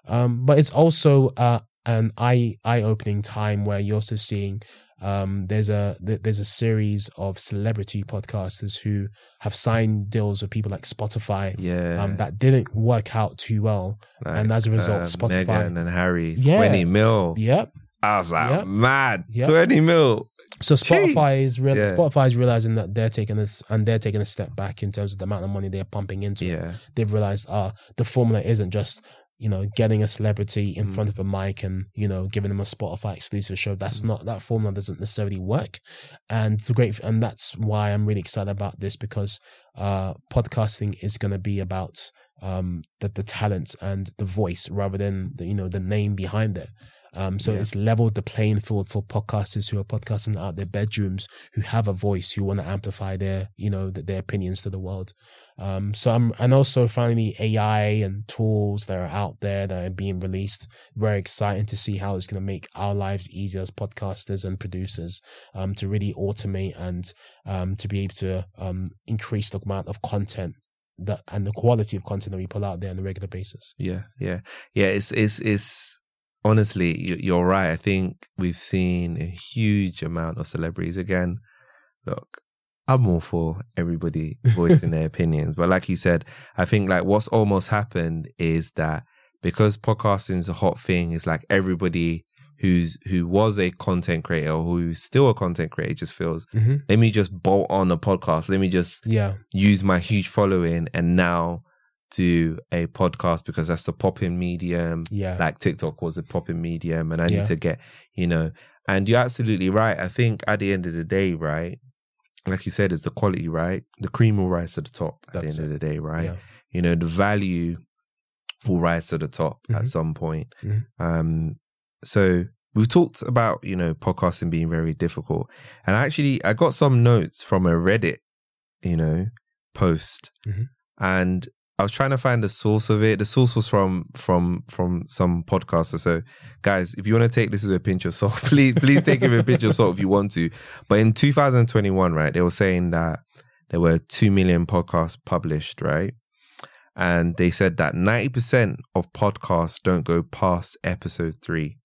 Um, but it's also uh an eye eye opening time where you're also seeing um, there's a th- there's a series of celebrity podcasters who have signed deals with people like Spotify Yeah. um, that didn't work out too well, Like, and as a result, uh, Spotify. Meghan and Harry, Yeah. 20 mil. Yep. I was like, Yep. mad. Yep. 20 mil. So Spotify is real. Yeah. Spotify is realizing that they're taking this and they're taking a step back in terms of the amount of money they're pumping into it. Yeah. They've realized, ah, the formula isn't just you know getting a celebrity in Mm. front of a mic and you know giving them a Spotify exclusive show. That's Mm. not that formula doesn't necessarily work, and the great and that's why I'm really excited about this because uh, podcasting is going to be about um, the the talent and the voice rather than the you know the name behind it. Um, so Yeah. it's leveled the playing field for podcasters who are podcasting out their bedrooms, who have a voice, who want to amplify their, you know, th- their opinions to the world. Um, so I'm, and also finally AI and tools that are out there that are being released. Very exciting to see how it's going to make our lives easier as podcasters and producers, um, to really automate and, um, to be able to, um, increase the amount of content that and the quality of content that we pull out there on a regular basis. Yeah, yeah, yeah. It's it's it's honestly, you- you're right. I think we've seen a huge amount of celebrities again. Look, I'm all for everybody voicing their opinions, but like you said, I think like what's almost happened is that because podcasting is a hot thing, it's like everybody who's who was a content creator or who's still a content creator just feels Mm-hmm. let me just bolt on a podcast. Let me just Yeah. use my huge following and now do a podcast because that's the popping medium. Yeah. Like TikTok was a popping medium, and I Yeah. need to get, you know, and you're absolutely right. I think at the end of the day, right, like you said, is the quality, right? The cream will rise to the top at That's the end it. of the day, right? Yeah. You know, the value will rise to the top at Mhm. some point. Mhm. Um, so we've talked about, you know, podcasting being very difficult. And actually, I got some notes from a Reddit, you know, post. Mhm. And I was trying to find the source of it. The source was from from from some podcaster. So, guys, if you want to take this with a pinch of salt, please please take it with a pinch of salt if you want to. But in 2021, right, they were saying that there were two million podcasts published, right? And they said that 90% of podcasts don't go past episode three.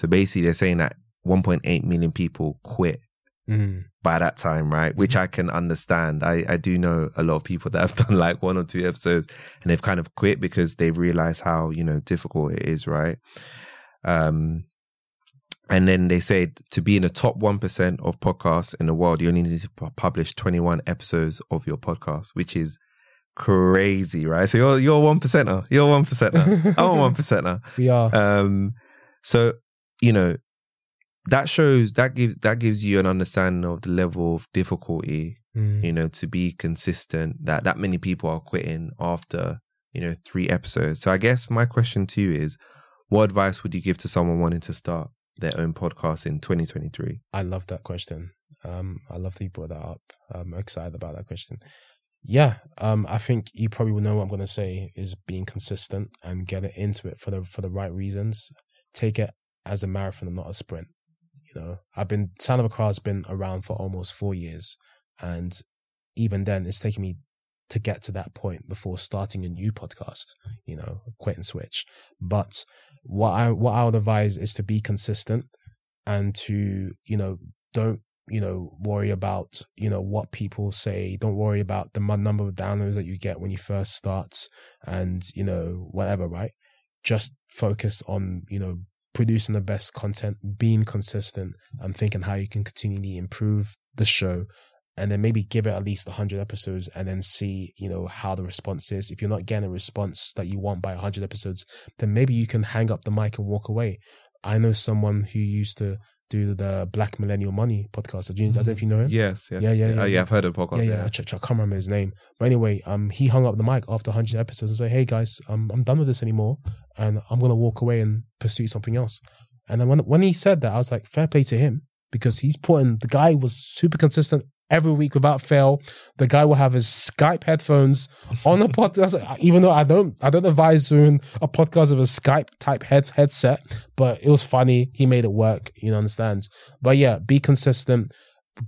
So basically, they're saying that 1.8 million people quit Mm. by that time, right? Which I can understand. I, I do know a lot of people that have done like one or two episodes and they've kind of quit because they've realized how, you know, difficult it is, right? Um, and then they said to be in the top 1% of podcasts in the world, you only need to publish 21 episodes of your podcast, which is crazy, right? So you're, you're a one percenter. You're a one percenter. I'm a one percenter. We are. Um, so you know that shows that gives that gives you an understanding of the level of difficulty. Mm. You know, to be consistent. That that many people are quitting after you know three episodes. So I guess my question to you is, what advice would you give to someone wanting to start their own podcast in 2023? I love that question. Um, I love that you brought that up. I'm excited about that question. Yeah, um, I think you probably will know what I'm going to say is being consistent and get it into it for the for the right reasons. Take it as a marathon and not a sprint. You know, I've been Sound of Accra has been around for almost four years, and even then, it's taken me to get to that point before starting a new podcast. You know, quit and switch. But what I what I would advise is to be consistent and to you know don't you know worry about you know what people say don't worry about the number of downloads that you get when you first start and you know whatever right just focus on you know producing the best content being consistent and thinking how you can continually improve the show and then maybe give it at least 100 episodes and then see you know how the response is. If you're not getting a response that you want by 100 episodes then maybe you can hang up the mic and walk away i know someone who used to do the black millennial money podcast do you, i don't know if you know him Yes, yes. Yeah, yeah, yeah, yeah. yeah. I've heard of the podcast. yeah, yeah, I, ch- ch- I can't remember his name. But anyway, um, he hung up the mic after 100 episodes and said, "Hey guys, um, I'm done with this anymore, and I'm gonna walk away and pursue something else." And then when when he said that, I was like, "Fair play to him," because he's putting the guy was super consistent every week without fail. The guy will have his Skype headphones on a podcast, even though I don't I don't advise doing a podcast with a Skype type head headset, but it was funny. He made it work. You know, understand? But yeah, be consistent.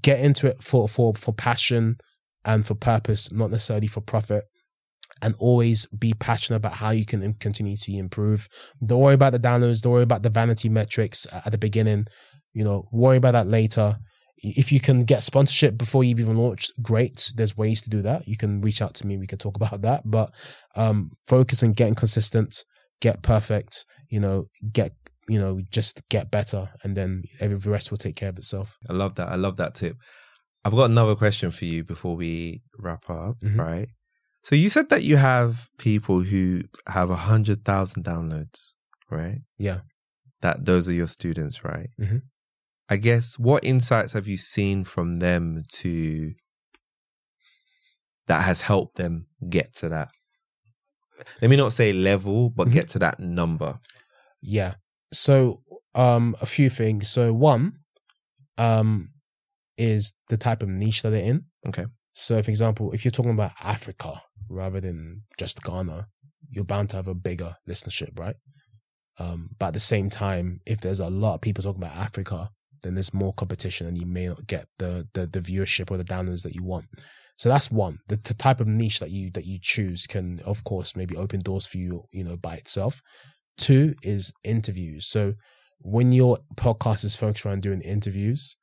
Get into it for for for passion and for purpose, not necessarily for profit. And always be passionate about how you can continue to improve. Don't worry about the downloads. Don't worry about the vanity metrics at the beginning. You know, worry about that later. If you can get sponsorship before you've even launched, great. There's ways to do that. You can reach out to me. We can talk about that. But um, focus on getting consistent, get perfect. You know, get you know, just get better, and then every the rest will take care of itself. I love that. I love that tip. I've got another question for you before we wrap up, Mhm. right? So you said that you have people who have a hundred thousand downloads, right? Yeah. That those are your students, right? Mhm. I guess what insights have you seen from them to that has helped them get to that? Let me not say level, but Mhm. get to that number. Yeah. So um a few things. So one um is the type of niche that they're in. Okay. So for example, if you're talking about Africa rather than just Ghana, you're bound to have a bigger listenership, right? Um, but at the same time, if there's a lot of people talking about Africa, then there's more competition and you may not get the the, the viewership or the downloads that you want. So that's one. The, the type of niche that you that you choose can, of course, maybe open doors for you, you know, by itself. Two is interviews. So when your podcast is focused around doing interviews,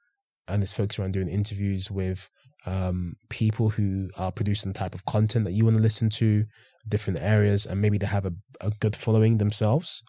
and it's focused around doing interviews with um, people who are producing the type of content that you want to listen to, different areas, and maybe they have a, a good following themselves,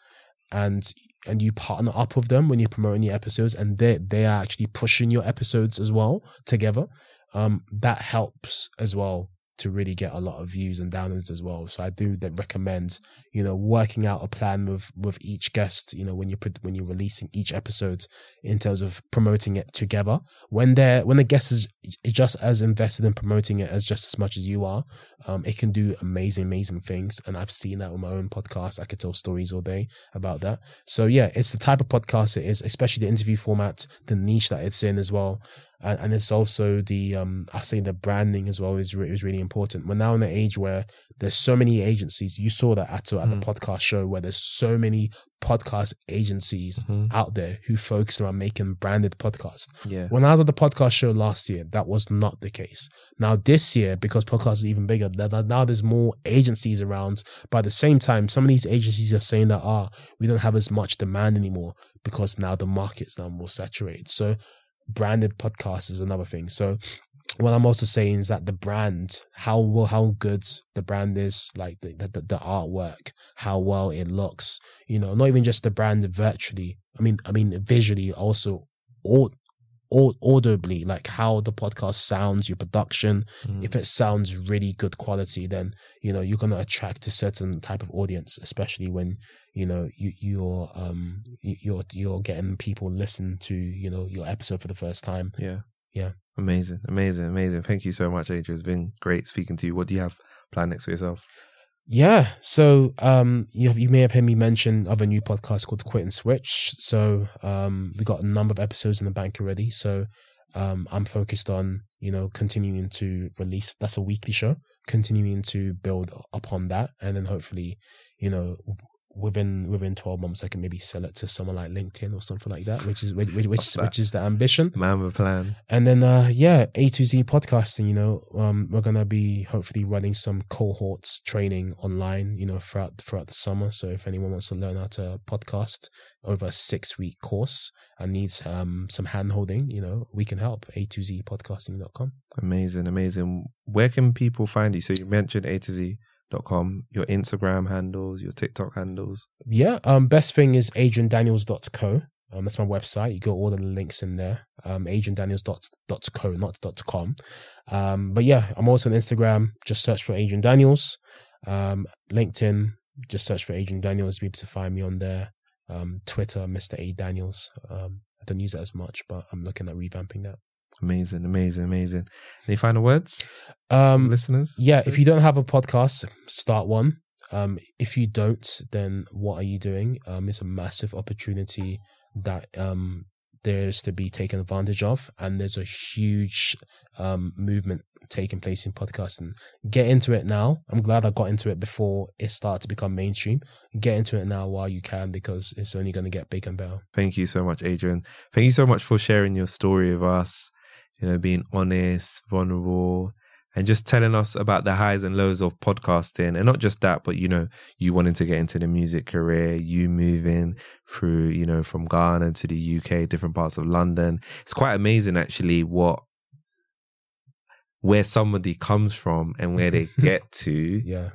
and and you partner up with them when you're promoting your episodes, and they they are actually pushing your episodes as well together. Um, that helps as well to really get a lot of views and downloads as well. So I do recommend you know working out a plan with with each guest. You know when you're pro- when you're releasing each episode in terms of promoting it together when they're when the guest is, just as invested in promoting it as just as much as you are um it can do amazing amazing things and i've seen that with my own podcast i could tell stories all day about that so yeah it's the type of podcast it is especially the interview format the niche that it's in as well and, and it's also the um i say the branding as well is, re- is really important we're now in an age where there's so many agencies you saw that at, at Mm. the podcast show where there's so many podcast agencies out there who focus on making branded podcasts. Yeah. When I was at the podcast show last year, that was not the case. Now this year, because podcasts is even bigger, now there's more agencies around. But at the same time, some of these agencies are saying that ah, we don't have as much demand anymore because now the market's now more saturated. So branded podcast is another thing. So what I'm also saying is that the brand, how well, how good the brand is, like the, the the artwork, how well it looks, you know, not even just the brand virtually. I mean, I mean visually also, all, audibly, like how the podcast sounds, your production. Mm. If it sounds really good quality, then you know you're gonna attract a certain type of audience, especially when you know you you're um you- you're you're getting people listen to you know your episode for the first time. Yeah. Yeah. Amazing. Amazing. Amazing. Thank you so much, Adrian. It's been great speaking to you. What do you have planned next for yourself? Yeah. So um you have, you may have heard me mention of a new podcast called Quit and Switch. So um we got a number of episodes in the bank already. So um I'm focused on, you know, continuing to release that's a weekly show, continuing to build upon that and then hopefully, you know, within within twelve months, I can maybe sell it to someone like LinkedIn or something like that, which is which which, which, is, which is the ambition. Man with a plan. And then uh yeah, A to Z podcasting, you know, um we're gonna be hopefully running some cohorts training online, you know, throughout throughout the summer. So if anyone wants to learn how to podcast over a six week course and needs um some hand holding, you know, we can help. A to Z podcasting.com. Amazing, amazing. Where can people find you? So you mentioned A to Z. Dot com, your Instagram handles, your TikTok handles. Yeah, um best thing is adriandaniels.co. Um, that's my website. You got all the links in there. Um, adriandaniels.co, not dot .com. Um, but yeah, I'm also on Instagram. Just search for Adrian Daniels. Um, LinkedIn, just search for Adrian Daniels. To be able to find me on there. Um, Twitter, Mr. A Daniels. Um, I don't use that as much, but I'm looking at revamping that. Amazing, amazing, amazing. Any final words, Um, listeners? yeah, if you don't have a podcast, start one. Um, if you don't, then what are you doing? Um, it's a massive opportunity that um there's to be taken advantage of, and there's a huge um movement taking place in podcasting. Get into it now. I'm glad I got into it before it started to become mainstream. Get into it now while you can because it's only going to get big and better. Thank you so much, Adrian. Thank you so much for sharing your story with us. You know, being honest, vulnerable, and just telling us about the highs and lows of podcasting. And not just that, but you know, you wanting to get into the music career, you moving through, you know, from Ghana to the UK, different parts of London. It's quite amazing actually what where somebody comes from and where they get to Yeah,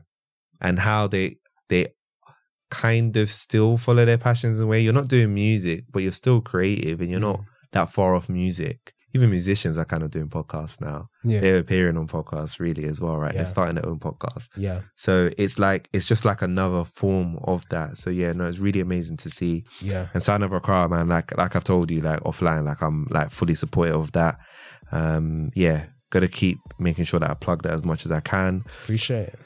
and how they they kind of still follow their passions in a way. You're not doing music, but you're still creative and you're not mm. that far off music. Even musicians are kind of doing podcasts now. yeah, They're appearing on podcasts really as well, right? Yeah. They're starting their own podcast. yeah, So it's like it's just like another form of that. So yeah, no, it's really amazing to see. yeah. And Sound of Accra, man, like like I've told you, like offline, like I'm like fully supportive of that. Um, yeah, gotta keep making sure that I plug that as much as I can. Appreciate it.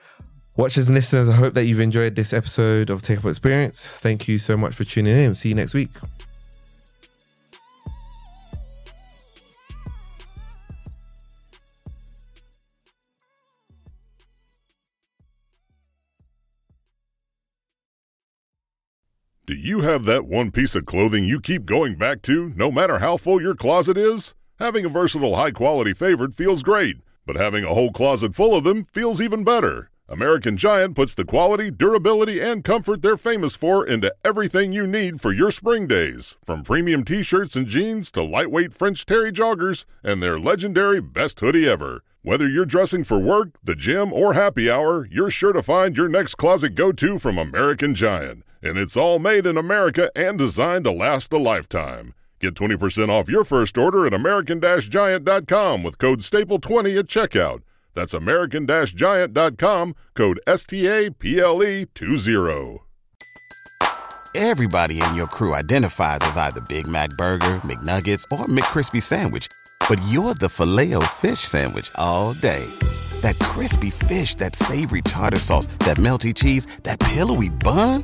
Watchers and listeners, I hope that you've enjoyed this episode of Take Off Experience. Thank you so much for tuning in. See you next week. Do you have that one piece of clothing you keep going back to, no matter how full your closet is? Having a versatile, high quality favorite feels great, but having a whole closet full of them feels even better. American Giant puts the quality, durability, and comfort they're famous for into everything you need for your spring days. From premium t shirts and jeans to lightweight French terry joggers and their legendary best hoodie ever. Whether you're dressing for work, the gym, or happy hour, you're sure to find your next closet go to from American Giant. And it's all made in America and designed to last a lifetime. Get 20% off your first order at American Giant.com with code STAPLE20 at checkout. That's American Giant.com, code STAPLE20. Everybody in your crew identifies as either Big Mac Burger, McNuggets, or McCrispy Sandwich. But you're the filet fish Sandwich all day. That crispy fish, that savory tartar sauce, that melty cheese, that pillowy bun.